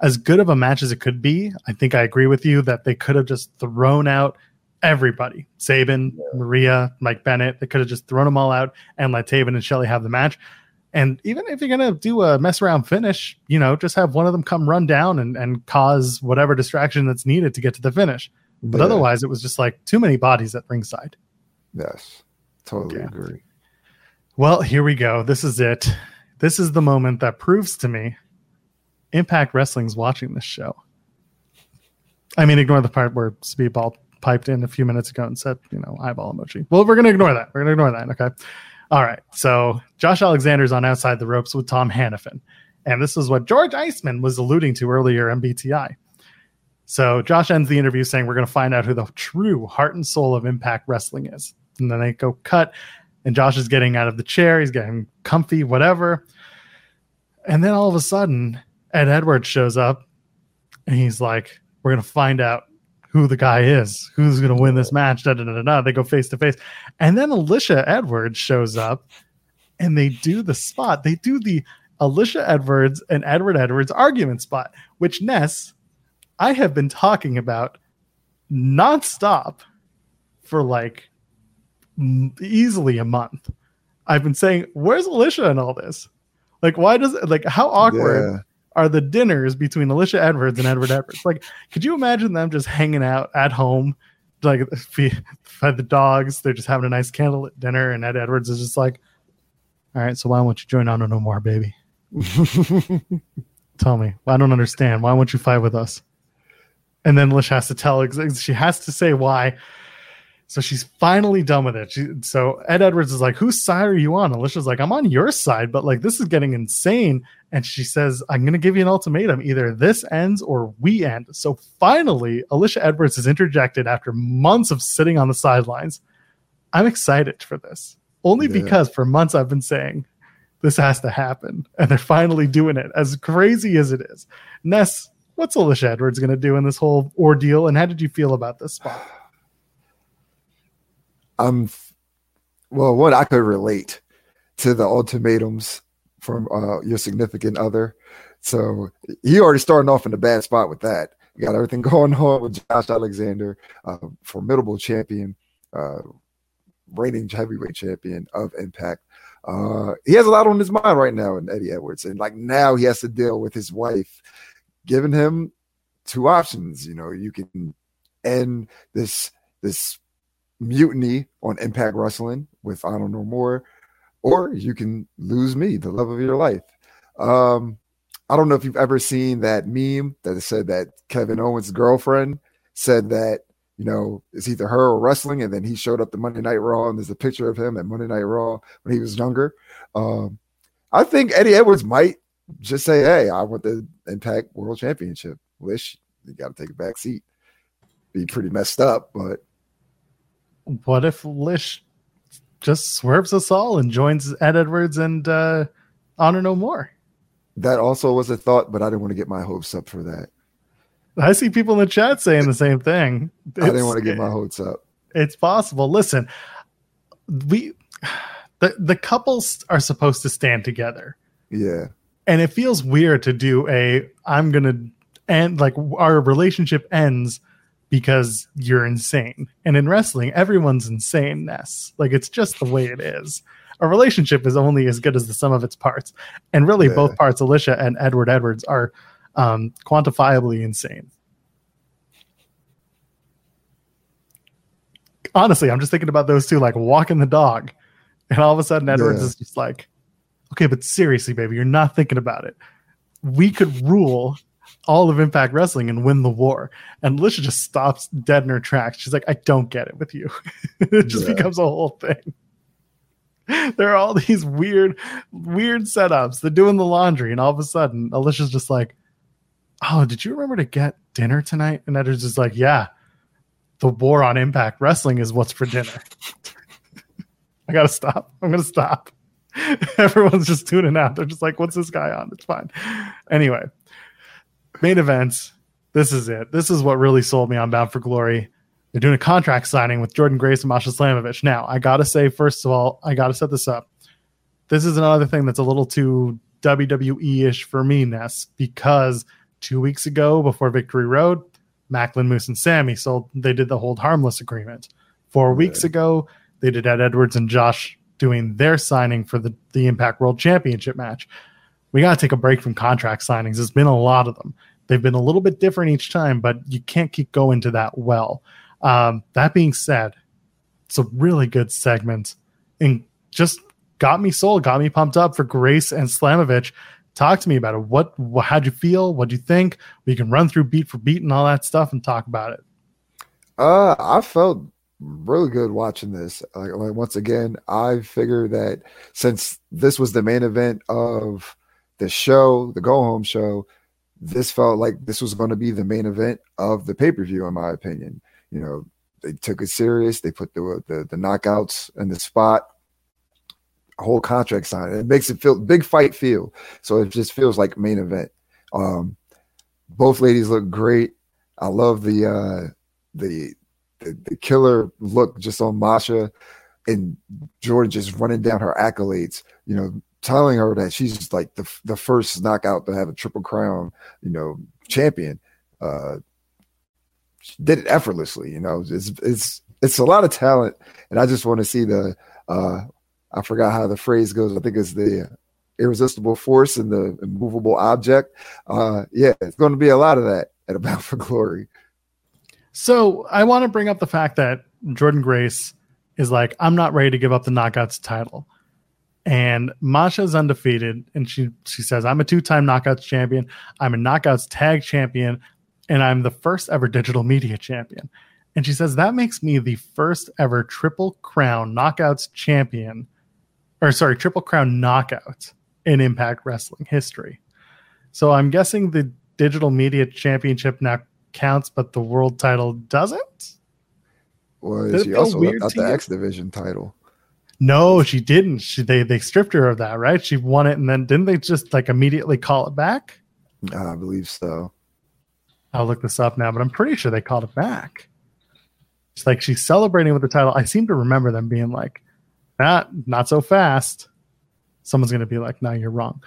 as good of a match as it could be. I think I agree with you that they could have just thrown out everybody Sabin, yeah. Maria, Mike Bennett. They could have just thrown them all out and let Taven and Shelley have the match. And even if you're going to do a mess around finish, you know, just have one of them come run down and, and cause whatever distraction that's needed to get to the finish. But yeah. otherwise, it was just like too many bodies at ringside. Yes, totally okay. agree. Well, here we go. This is it. This is the moment that proves to me Impact Wrestling's watching this show. I mean, ignore the part where Speedball piped in a few minutes ago and said, you know, eyeball emoji. Well, we're going to ignore that. We're going to ignore that. Okay. All right. So Josh Alexander's on outside the ropes with Tom Hannifan. And this is what George Iceman was alluding to earlier in BTI. So Josh ends the interview saying, We're going to find out who the true heart and soul of Impact Wrestling is. And then they go cut, and Josh is getting out of the chair. He's getting comfy, whatever. And then all of a sudden, Ed Edwards shows up and he's like, We're going to find out who the guy is, who's going to win this match. Da, da, da, da, They go face to face. And then Alicia Edwards shows up and they do the spot. They do the Alicia Edwards and Edward Edwards argument spot, which Ness, I have been talking about nonstop for like easily a month. I've been saying, Where's Alicia in all this? Like, why does it like how awkward? Are the dinners between Alicia Edwards and Edward Edwards. Like, could you imagine them just hanging out at home, like feed, the dogs? They're just having a nice candlelit dinner, and Ed Edwards is just like, "All right, so why won't you join on no more, baby? Tell me, I don't understand. Why won't you fight with us?" And then Alicia has to tell, she has to say why. So she's finally done with it. She, so Ed Edwards is like, "Whose side are you on?" Alicia's like, "I'm on your side, but like this is getting insane." And she says, "I'm going to give you an ultimatum: either this ends or we end." So finally, Alicia Edwards is interjected after months of sitting on the sidelines. I'm excited for this, only yeah. because for months I've been saying this has to happen, and they're finally doing it. As crazy as it is, Ness, what's Alicia Edwards going to do in this whole ordeal? And how did you feel about this spot? I'm well, one I could relate to the ultimatums from uh, your significant other. So he already starting off in a bad spot with that. You got everything going on with Josh Alexander, formidable champion, uh, reigning heavyweight champion of Impact. Uh, he has a lot on his mind right now in Eddie Edwards, and like now he has to deal with his wife, giving him two options. You know, you can end this this mutiny on Impact Wrestling with Honor No More, or you can lose me, the love of your life. Um, I don't know if you've ever seen that meme that said that Kevin Owens' girlfriend said that, you know, it's either her or wrestling. And then he showed up the Monday Night Raw, and there's a picture of him at Monday Night Raw when he was younger. Um, I think Eddie Edwards might just say, Hey, I want the Impact World Championship. Wish you got to take a back seat. Be pretty messed up, but what if Lish just swerves us all and joins Ed Edwards and uh, Honor No More? That also was a thought, but I didn't want to get my hopes up for that. I see people in the chat saying the same thing. I didn't want to get my hopes up. It's possible. Listen, we the the couples are supposed to stand together. Yeah. And it feels weird to do a I'm going to end like our relationship ends because you're insane. And in wrestling, everyone's insaneness. Like it's just the way it is. A relationship is only as good as the sum of its parts. And really, Yeah. both parts, Alicia and Edward Edwards, are um, quantifiably insane. Honestly, I'm just thinking about those two, like walking the dog. And all of a sudden, Edwards Yeah. is just like, okay, but seriously, baby, you're not thinking about it. We could rule all of Impact Wrestling and win the war. And Alicia just stops dead in her tracks. She's like, I don't get it with you. it just Yeah. becomes a whole thing. There are all these weird, weird setups. They're doing the laundry, and all of a sudden, Alicia's just like, Oh, did you remember to get dinner tonight? And Edwards is like, Yeah, the war on Impact Wrestling is what's for dinner. I gotta stop. I'm gonna stop. Everyone's just tuning out. They're just like, what's this guy on? It's fine. Anyway, main events. This is it. This is what really sold me on Bound for Glory. They're doing a contract signing with Jordynne Grace and Masha Slamovich. Now, I gotta say, first of all, I gotta set this up. This is another thing that's a little too WWE-ish for me, Ness, because two weeks ago, before Victory Road, Maclin, Moose, and Sammy sold. They did the hold harmless agreement. Four weeks ago, they did Ed Edwards and Josh doing their signing for the, the Impact World Championship match. We got to take a break from contract signings. There's been a lot of them. They've been a little bit different each time, but you can't keep going to that well. Um, that being said, it's a really good segment and just got me sold, got me pumped up for Grace and Slamovich. Talk to me about it. What, wh- how'd you feel? What'd you think? We can run through beat for beat and all that stuff and talk about it. Uh, I felt really good watching this. Like, like once again, I figured that since this was the main event of the show, the go home show, this felt like this was going to be the main event of the pay per view, in my opinion. You know, they took it serious. They put the the, the knockouts in the spot. Whole contract sign. It makes it feel big fight feel. So it just feels like main event. Um, both ladies look great. I love the uh the the, the killer look just on Masha and Jordynne just running down her accolades, you know, telling her that she's like the the first knockout to have a triple crown, you know, champion. Uh she did it effortlessly, you know. It's it's it's a lot of talent, and I just want to see the uh I forgot how the phrase goes. I think it's the irresistible force and the immovable object. Uh yeah, it's going to be a lot of that at Bound for Glory. So I want to bring up the fact that Jordynne Grace is like, I'm not ready to give up the knockouts title. And Masha's undefeated, and she she says, I'm a two-time knockouts champion, I'm a knockouts tag champion, and I'm the first ever digital media champion. And she says that makes me the first ever triple crown knockouts champion, or sorry, triple crown knockout in Impact Wrestling history. So I'm guessing the digital media championship now counts, but the world title doesn't. Well, Did she also left out the you? X Division title. No, she didn't. She they they stripped her of that, right? She won it, and then didn't they just like immediately call it back? I believe so. I'll look this up now, but I'm pretty sure they called it back. It's like she's celebrating with the title. I seem to remember them being like, "Not, not so fast." Someone's gonna be like, "No, you're wrong."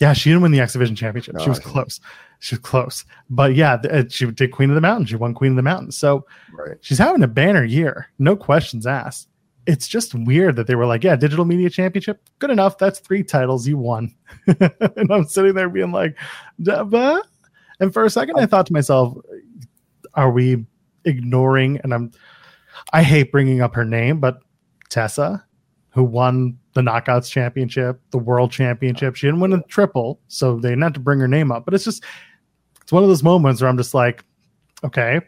Yeah, she didn't win the X Division championship. she was close. She was close, but yeah, th- uh, she did Queen of the Mountain. She won Queen of the Mountain. So Right. she's having a banner year, no questions asked. It's just weird that they were like, "Yeah, digital media championship, good enough. That's three titles. You won." and I'm sitting there being like, "Duh, but?" and for a second, I thought to myself, "Are we ignoring?" And I'm, I hate bringing up her name, but Tessa, who won the Knockouts Championship, the World Championship, she didn't win a triple, so they didn't have to bring her name up. But it's just, it's one of those moments where I'm just like, okay,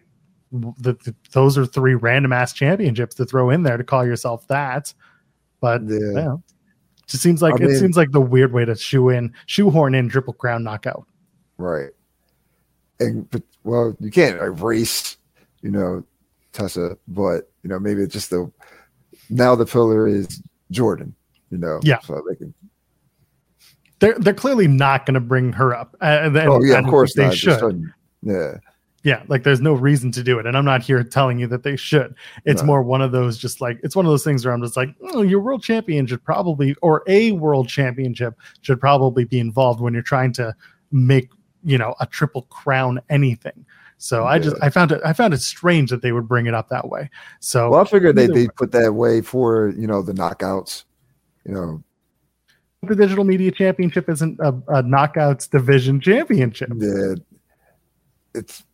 the, the, those are three random ass championships to throw in there to call yourself that. But Yeah. yeah, it just seems like I it mean- seems like the weird way to shoe in shoehorn in triple crown knockout. Right. And but well, you can't erase, you know, Tessa, but you know, maybe it's just the now the pillar is Jordynne, you know. Yeah. So they can they're they're clearly not going to bring her up. Uh, and, oh yeah, of course they not. should. Yeah. Yeah, like there's no reason to do it. And I'm not here telling you that they should. It's No. more one of those just like it's one of those things where I'm just like, oh, your world champion should probably or a world championship should probably be involved when you're trying to make, you know, a triple crown anything. So I just I found it I found it strange that they would bring it up that way. So Well, I figured they either they put that way for you know the knockouts. You know, the digital media championship isn't a, a knockouts division championship. yeah, it's.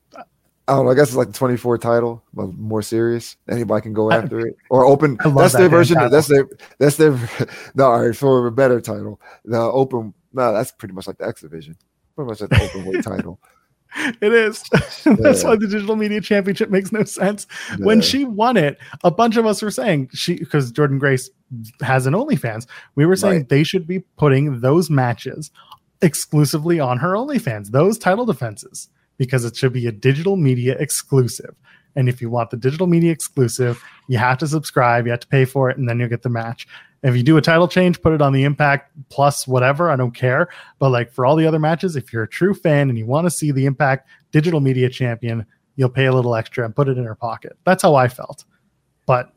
I don't know. I guess it's like the 24 title, but more serious. Anybody can go I- after it or open. I That's that their version. title. That's their. That's their. No, all right, for a better title, the open. No, that's pretty much like the X division. Pretty much like the open weight title. It is. That's why the digital media championship makes no sense. When she won it, a bunch of us were saying she because Jordynne Grace has an OnlyFans. We were saying Right. they should be putting those matches exclusively on her OnlyFans, those title defenses, because it should be a digital media exclusive. And if you want the digital media exclusive, you have to subscribe, you have to pay for it, and then you'll get the match. If you do a title change, put it on the Impact Plus, whatever. I don't care. But like for all the other matches, if you're a true fan and you want to see the Impact Digital Media Champion, you'll pay a little extra and put it in her pocket. That's how I felt. But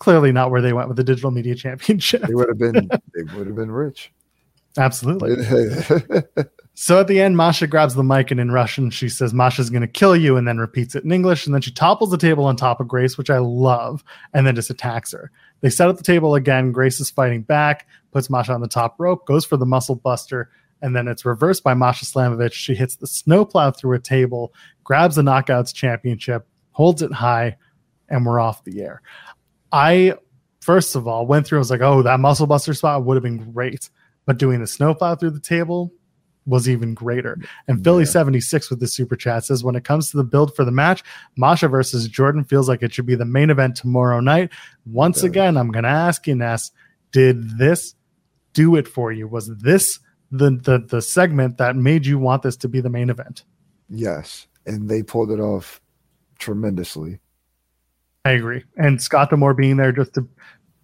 clearly not where they went with the Digital Media Championship. They would have been. They would have been rich. Absolutely. So at the end, Masha grabs the mic and in Russian, she says, Masha's going to kill you, and then repeats it in English. And then she topples the table on top of Grace, which I love, and then just attacks her. They set up the table again. Grace is fighting back, puts Masha on the top rope, goes for the muscle buster, and then it's reversed by Masha Slamovich. She hits the snowplow through a table, grabs the Knockouts championship, holds it high, and we're off the air. I, first of all, went through, I was like, oh, that muscle buster spot would have been great. But doing the snowplow through the table, was even greater. And Philly 76 with the super chat says when it comes to the build for the match, Masha versus Jordynne feels like it should be the main event tomorrow night. Once again, I'm going to ask you, Ness, did this do it for you? Was this the, the the segment that made you want this to be the main event? yes, and they pulled it off tremendously. I agree. And Scott D'Amore being there just to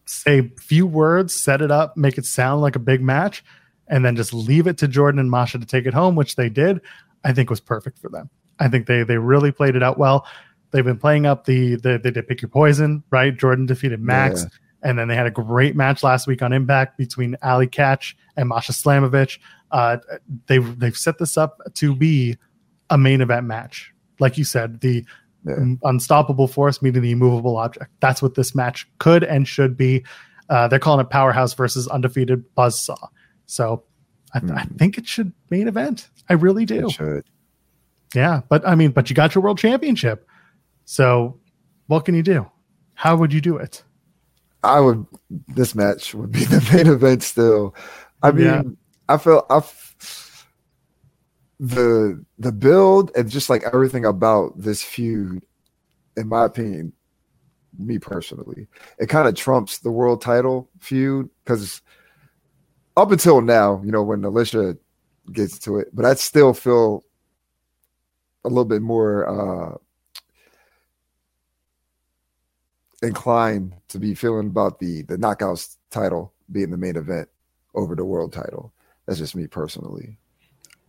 say a few words, set it up, make it sound like a big match, and then just leave it to Jordynne and Masha to take it home, which they did, I think was perfect for them. I think they they really played it out well. They've been playing up the, the they did pick your poison, right? Jordynne defeated Max, Yeah. and then they had a great match last week on Impact between Allie Katch and Masha Slamovich. Uh, they've they've set this up to be a main event match, like you said. The Yeah. unstoppable force meeting the immovable object. That's what this match could and should be. Uh, they're calling it Powerhouse versus Undefeated Buzzsaw. So I, I hmm. think it should main event. I really do. It should. Yeah, but I mean, but you got your world championship. So what can you do? How would you do it? I would. This match would be the main event still. I mean, Yeah. I felt I. f- The the build and just like everything about this feud, in my opinion, me personally, it kind of trumps the world title feud because up until now, you know, when Alicia gets to it, but I still feel a little bit more uh inclined to be feeling about the the knockouts title being the main event over the world title. That's just me personally.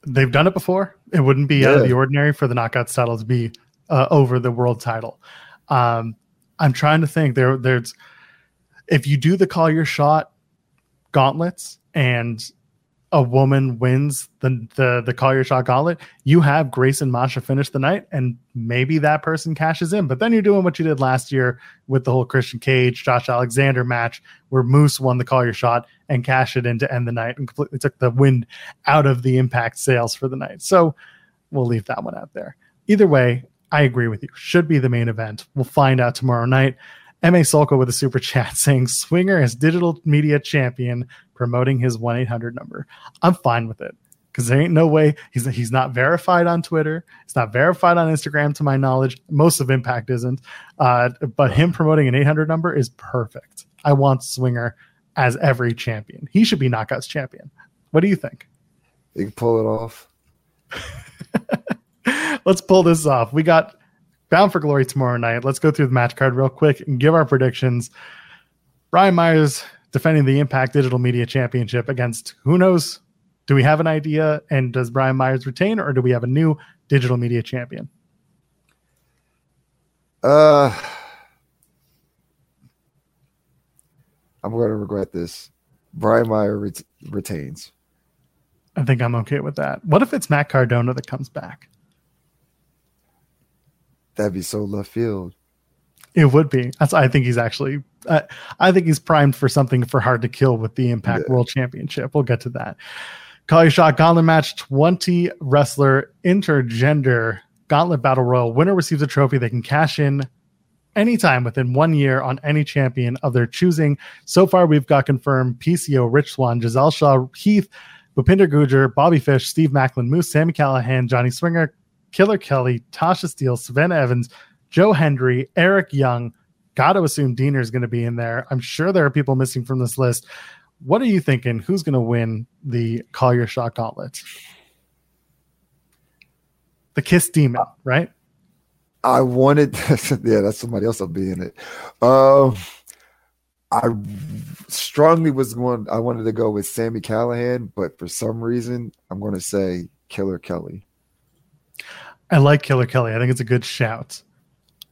They've done it before. It wouldn't be out of the ordinary for the knockouts title to be uh, over the world title. Um, I'm trying to think. There, there's if you do the call your shot gauntlets and a woman wins the the the call your shot gauntlet, you have Grace and Masha finish the night, and maybe that person cashes in. But then you're doing what you did last year with the whole Christian Cage, Josh Alexander match, where Moose won the call your shot and cashed it in to end the night and completely took the wind out of the impact sails for the night. So we'll leave that one out there. Either way, I agree with you. Should be the main event. We'll find out tomorrow night. MA Solko with a super chat saying Swinger is digital media champion promoting his 1 800 number. I'm fine with it because there ain't no way he's, he's not verified on Twitter. It's not verified on Instagram, to my knowledge. Most of Impact isn't. Uh, but him promoting an 800 number is perfect. I want Swinger as every champion. He should be Knockouts champion. What do you think? You can pull it off. Let's pull this off. We got Bound for Glory tomorrow night. Let's go through the match card real quick and give our predictions. Brian Myers defending the Impact Digital Media Championship against who knows Do we have an idea? And does Brian Myers retain, or do we have a new digital media champion? Uh, I'm going to regret this. Brian Meyer ret- retains. I think I'm okay with that. What if it's Matt Cardona that comes back? That'd be so left field. It would be. That's. I think he's actually. Uh, I think he's primed for something for hard to kill with the Impact yeah. World Championship. We'll get to that. Call your shot. Gauntlet match. Twenty wrestler intergender Gauntlet Battle Royal. Winner receives a trophy they can cash in anytime within one year on any champion of their choosing. So far, we've got confirmed PCO, Rich Swann, Giselle Shaw, Heath, Bhupinder Gujjar, Bobby Fish, Steve Maclin, Moose, Sami Callihan, Johnny Swinger, Killer Kelly, Tasha Steele, Savannah Evans, Joe Hendry, Eric Young. Got to assume Deaner is going to be in there. I'm sure there are people missing from this list. What are you thinking? Who's going to win the Call Your Shot Gauntlet? The Kiss Demon, right? I wanted, yeah, that's somebody else will be in it. Um, I strongly was going, I wanted to go with Sami Callihan, but for some reason, I'm going to say Killer Kelly. I like Killer Kelly. I think it's a good shout.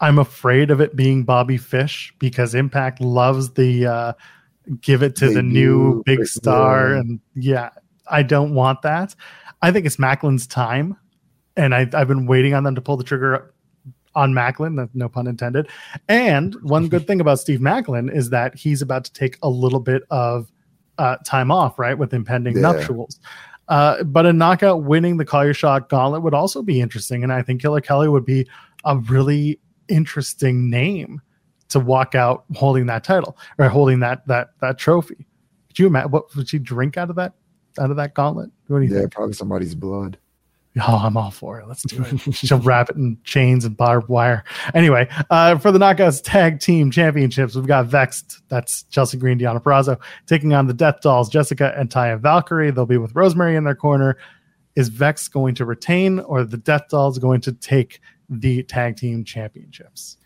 I'm afraid of it being Bobby Fish because Impact loves the uh, give it to the, the new big star. And yeah, I don't want that. I think it's Maclin's time. And I, I've been waiting on them to pull the trigger on Maclin, no pun intended. And one good thing about Steve Maclin is that he's about to take a little bit of uh, time off, right, with impending yeah. nuptials. Uh, but a knockout winning the Call Your Shot gauntlet would also be interesting. And I think Killer Kelly would be a really interesting name to walk out holding that title or holding that that that trophy. Could you imagine what would she drink out of that out of that gauntlet? What do you yeah, think? probably somebody's blood. Oh, I'm all for it. Let's do it. She'll wrap it in chains and barbed wire. Anyway, uh, for the Knockouts Tag Team Championships, we've got Vexed. That's Chelsea Green, Deonna Purrazzo, taking on the Death Dolls, Jessica and Taya Valkyrie. They'll be with Rosemary in their corner. Is Vex going to retain, or the Death Dolls going to take the Tag Team Championships?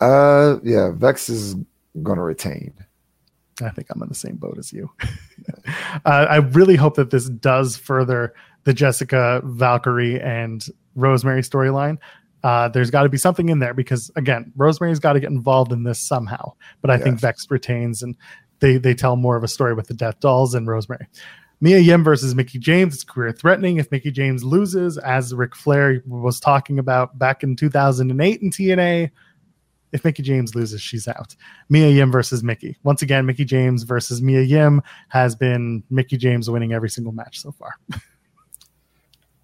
Uh, yeah, Vex is going to retain. I think I'm in the same boat as you. uh, I really hope that this does further the Jessica, Valkyrie, and Rosemary storyline. Uh, there's got to be something in there because again, Rosemary's got to get involved in this somehow. But I yes. think Vex retains, and they they tell more of a story with the Death Dolls and Rosemary. Mia Yim versus Mickie James is career threatening if Mickie James loses, as Ric Flair was talking about back in 2008 in TNA. If Mickie James loses, she's out. Mia Yim versus Mickie. Once again, Mickie James versus Mia Yim has been Mickie James winning every single match so far.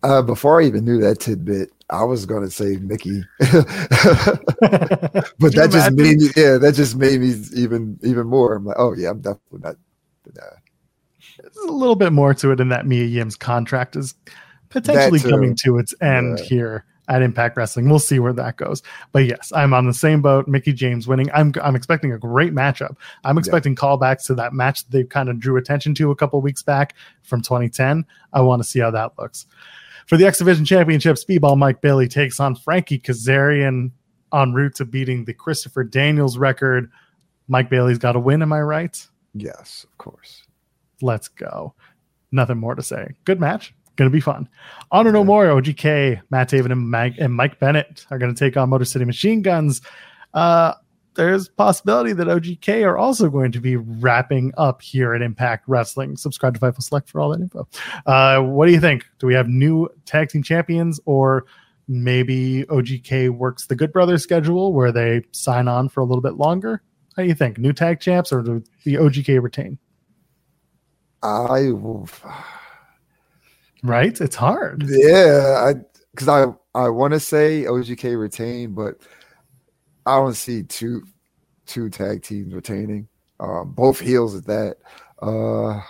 Uh, before I even knew that tidbit, I was going to say Mickie, but that just made me, yeah, that just made me even even more. I'm like, oh yeah, I'm definitely not. Uh, There's a little bit more to it in that Mia Yim's contract is potentially coming to its end yeah. here at Impact Wrestling. We'll see where that goes. But yes, I'm on the same boat. Mickie James winning. I'm I'm expecting a great matchup. I'm expecting yeah. callbacks to that match that they kind of drew attention to a couple weeks back from 2010. I want to see how that looks. For the X Division Championship, Speedball Mike Bailey takes on Frankie Kazarian en route to beating the Christopher Daniels record. Mike Bailey's got to win, am I right? Yes, of course. Let's go. Nothing more to say. Good match. Going to be fun. Honor No More, OGK, Matt Taven, and, Mag- and Mike Bennett are going to take on Motor City Machine Guns. Uh, there's possibility that OGK are also going to be wrapping up here at Impact Wrestling. Subscribe to Fightful Select for all that info. Uh, what do you think? Do we have new tag team champions, or maybe OGK works the Good Brothers schedule where they sign on for a little bit longer? How do you think? New tag champs, or do the OGK retain? I right. It's hard. Yeah, I because I I want to say OGK retain, but I don't see two two tag teams retaining. Um, both heels at that. Uh,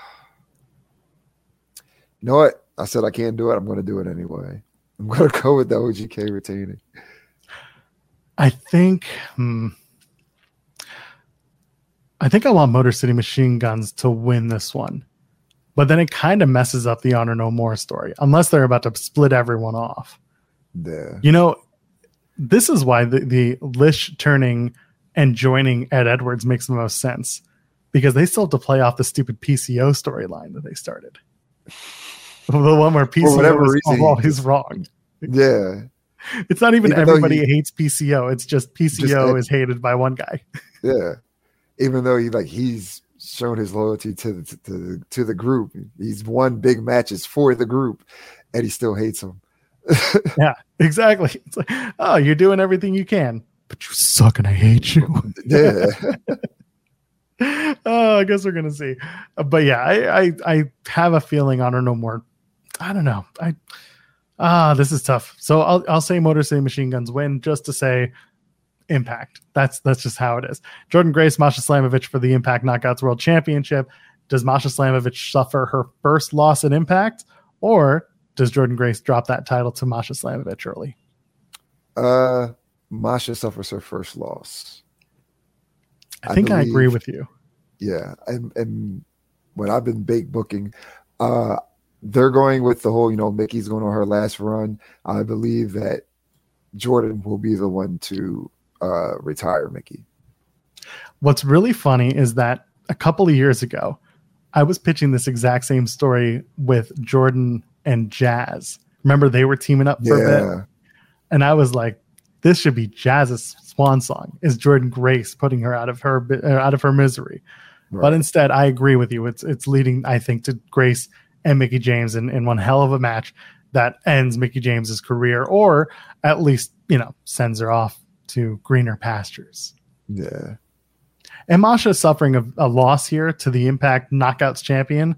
you know what? I said I can't do it. I'm going to do it anyway. I'm going to go with the OGK retaining. I think. Hmm, I think I want Motor City Machine Guns to win this one, but then it kind of messes up the Honor No More story, unless they're about to split everyone off. Yeah. You know, this is why the, the Lish turning and joining Ed Edwards makes the most sense because they still have to play off the stupid PCO storyline that they started. the one where PCO whatever is reason always wrong. Yeah, It's not even, Even everybody he- hates PCO. It's just PCO Ed- is hated by one guy. yeah. Even though he like he's shown his loyalty to the to to the group, he's won big matches for the group, and he still hates him. Yeah, exactly. It's like, oh, you're doing everything you can, but you suck and I hate you. Yeah, oh, I guess we're gonna see. Uh, But yeah, I, I I have a feeling don't know more. I don't know. I ah, this is tough. So I'll I'll say Motor City Machine Guns win just to say impact. That's that's just how it is. Jordynne Grace, Masha Slamovich for the Impact Knockouts World Championship. Does Masha Slamovich suffer her first loss at Impact, or does Jordynne Grace drop that title to Masha Slamovich early? uh, Masha suffers her first loss. I I think I agree with you. Yeah, and and when I've been big booking, uh, they're going with the whole, you know, Mickie's going on her last run. I believe that Jordynne will be the one to uh, retire Mickie. What's really funny is that a couple of years ago, I was pitching this exact same story with Jordynne and Jazz. Remember, they were teaming up for a bit, and I was like, "This should be Jazz's swan song." Is Jordynne Grace putting her out of her uh, out of her misery? But instead, I agree with you. It's it's leading, I think, to Grace and Mickie James in, in one hell of a match that ends Mickie James's career, or at least you know sends her off to greener pastures. yeah, And Masha suffering a, a loss here to the Impact Knockouts champion,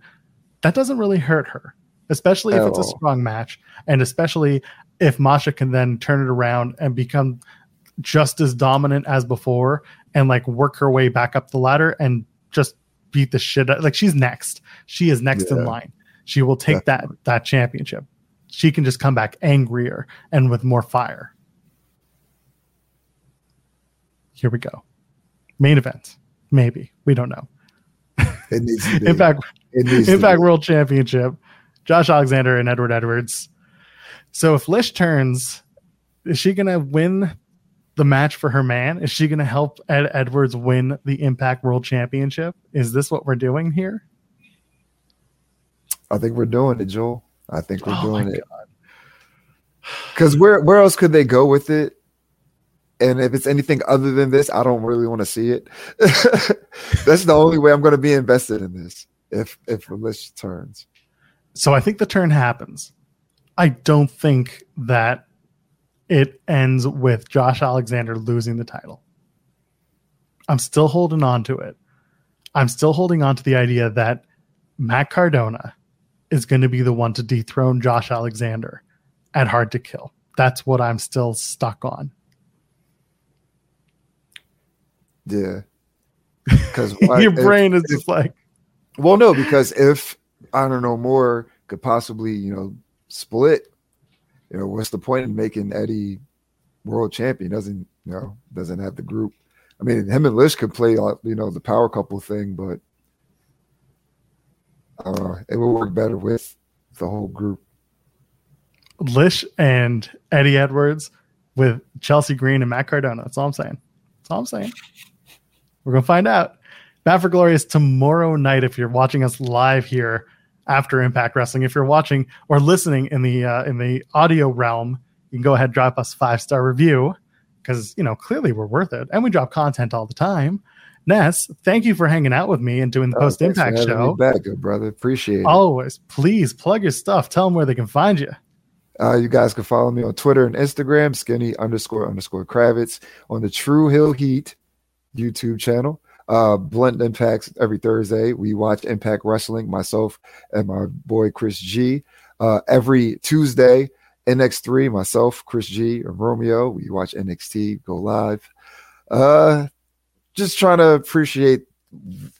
that doesn't really hurt her, especially if At it's a oh. strong match, and especially if Masha can then turn it around and become just as dominant as before and like work her way back up the ladder and just beat the shit out. Like she's next. She is next in line. She will take Definitely. that that championship. She can just come back angrier and with more fire. Here we go. Main event. Maybe. We don't know. it needs to be. Impact it needs to Impact be. World Championship. Josh Alexander and Edward Edwards. So if Lish turns, is she going to win the match for her man? Is she going to help Ed Edwards win the Impact World Championship? Is this what we're doing here? I think we're doing it, Joel. I think we're Oh doing it. Because where where else could they go with it? And if it's anything other than this, I don't really want to see it. That's the only way I'm going to be invested in this. If if list turns, So I think the turn happens. I don't think that it ends with Josh Alexander losing the title. I'm still holding on to it. I'm still holding on to the idea that Matt Cardona is going to be the one to dethrone Josh Alexander at Hard to Kill. That's what I'm still stuck on. yeah. Because Your brain is just like, Well, no, because if I don't know more could possibly, you know, split, you know, what's the point in making Eddie world champion? Doesn't you know doesn't have the group. I mean, him and Lish could play, uh, you know, the power couple thing, but uh, it would work better with the whole group. Lish and Eddie Edwards with Chelsea Green and Matt Cardona. That's all I'm saying. That's all I'm saying. We're gonna find out. Bound for Glory is tomorrow night. If you're watching us live here after Impact Wrestling, if you're watching or listening in the uh, in the audio realm, you can go ahead and drop us five star review because you know clearly we're worth it, and we drop content all the time. Ness, thank you for hanging out with me and doing the Uh, post Impact show. back, good brother. Appreciate it. Always, please plug your stuff. Tell them where they can find you. Uh, you guys can follow me on Twitter and Instagram, skinny underscore underscore Kravitz, on the True Heel Heat YouTube channel. Uh, Blunt Impacts every Thursday. We watch Impact Wrestling, myself and my boy Chris G. Uh, every Tuesday, NX3, myself, Chris G, and Romeo. We watch NXT go live. Uh, just trying to appreciate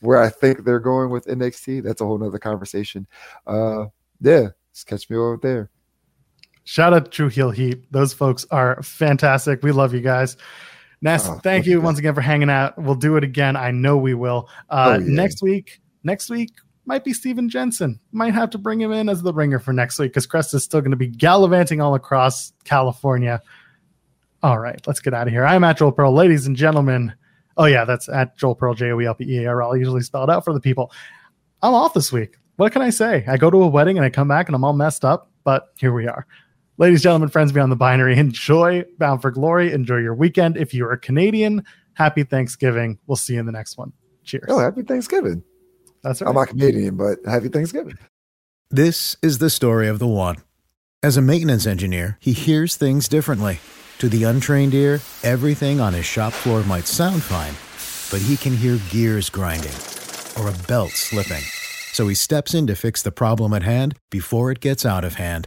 where I think they're going with NXT. That's a whole nother conversation. Uh, yeah, just catch me over there. Shout out to True Heel Heat. Those folks are fantastic. We love you guys. Ness, Oh, thank you. once again for hanging out. We'll do it again. I know we will. Uh, Oh, yeah. Next week, next week might be Steven Jensen. Might have to bring him in as the ringer for next week because Crest is still going to be gallivanting all across California. All right, let's get out of here. I'm at Joel Pearl, ladies and gentlemen. Oh yeah, that's at Joel Pearl, J O E L P E A R L. Usually spelled out for the people. I'm off this week. what can I say? I go to a wedding and I come back and I'm all messed up, but here we are. Ladies, gentlemen, friends beyond the binary, enjoy Bound for Glory. Enjoy your weekend. If you're a Canadian, happy Thanksgiving. We'll see you in the next one. Cheers. Oh, happy Thanksgiving. That's right. I'm not Canadian, but happy Thanksgiving. This is the story of the one. As a maintenance engineer, he hears things differently. To the untrained ear, everything on his shop floor might sound fine, but he can hear gears grinding or a belt slipping. So he steps in to fix the problem at hand before it gets out of hand.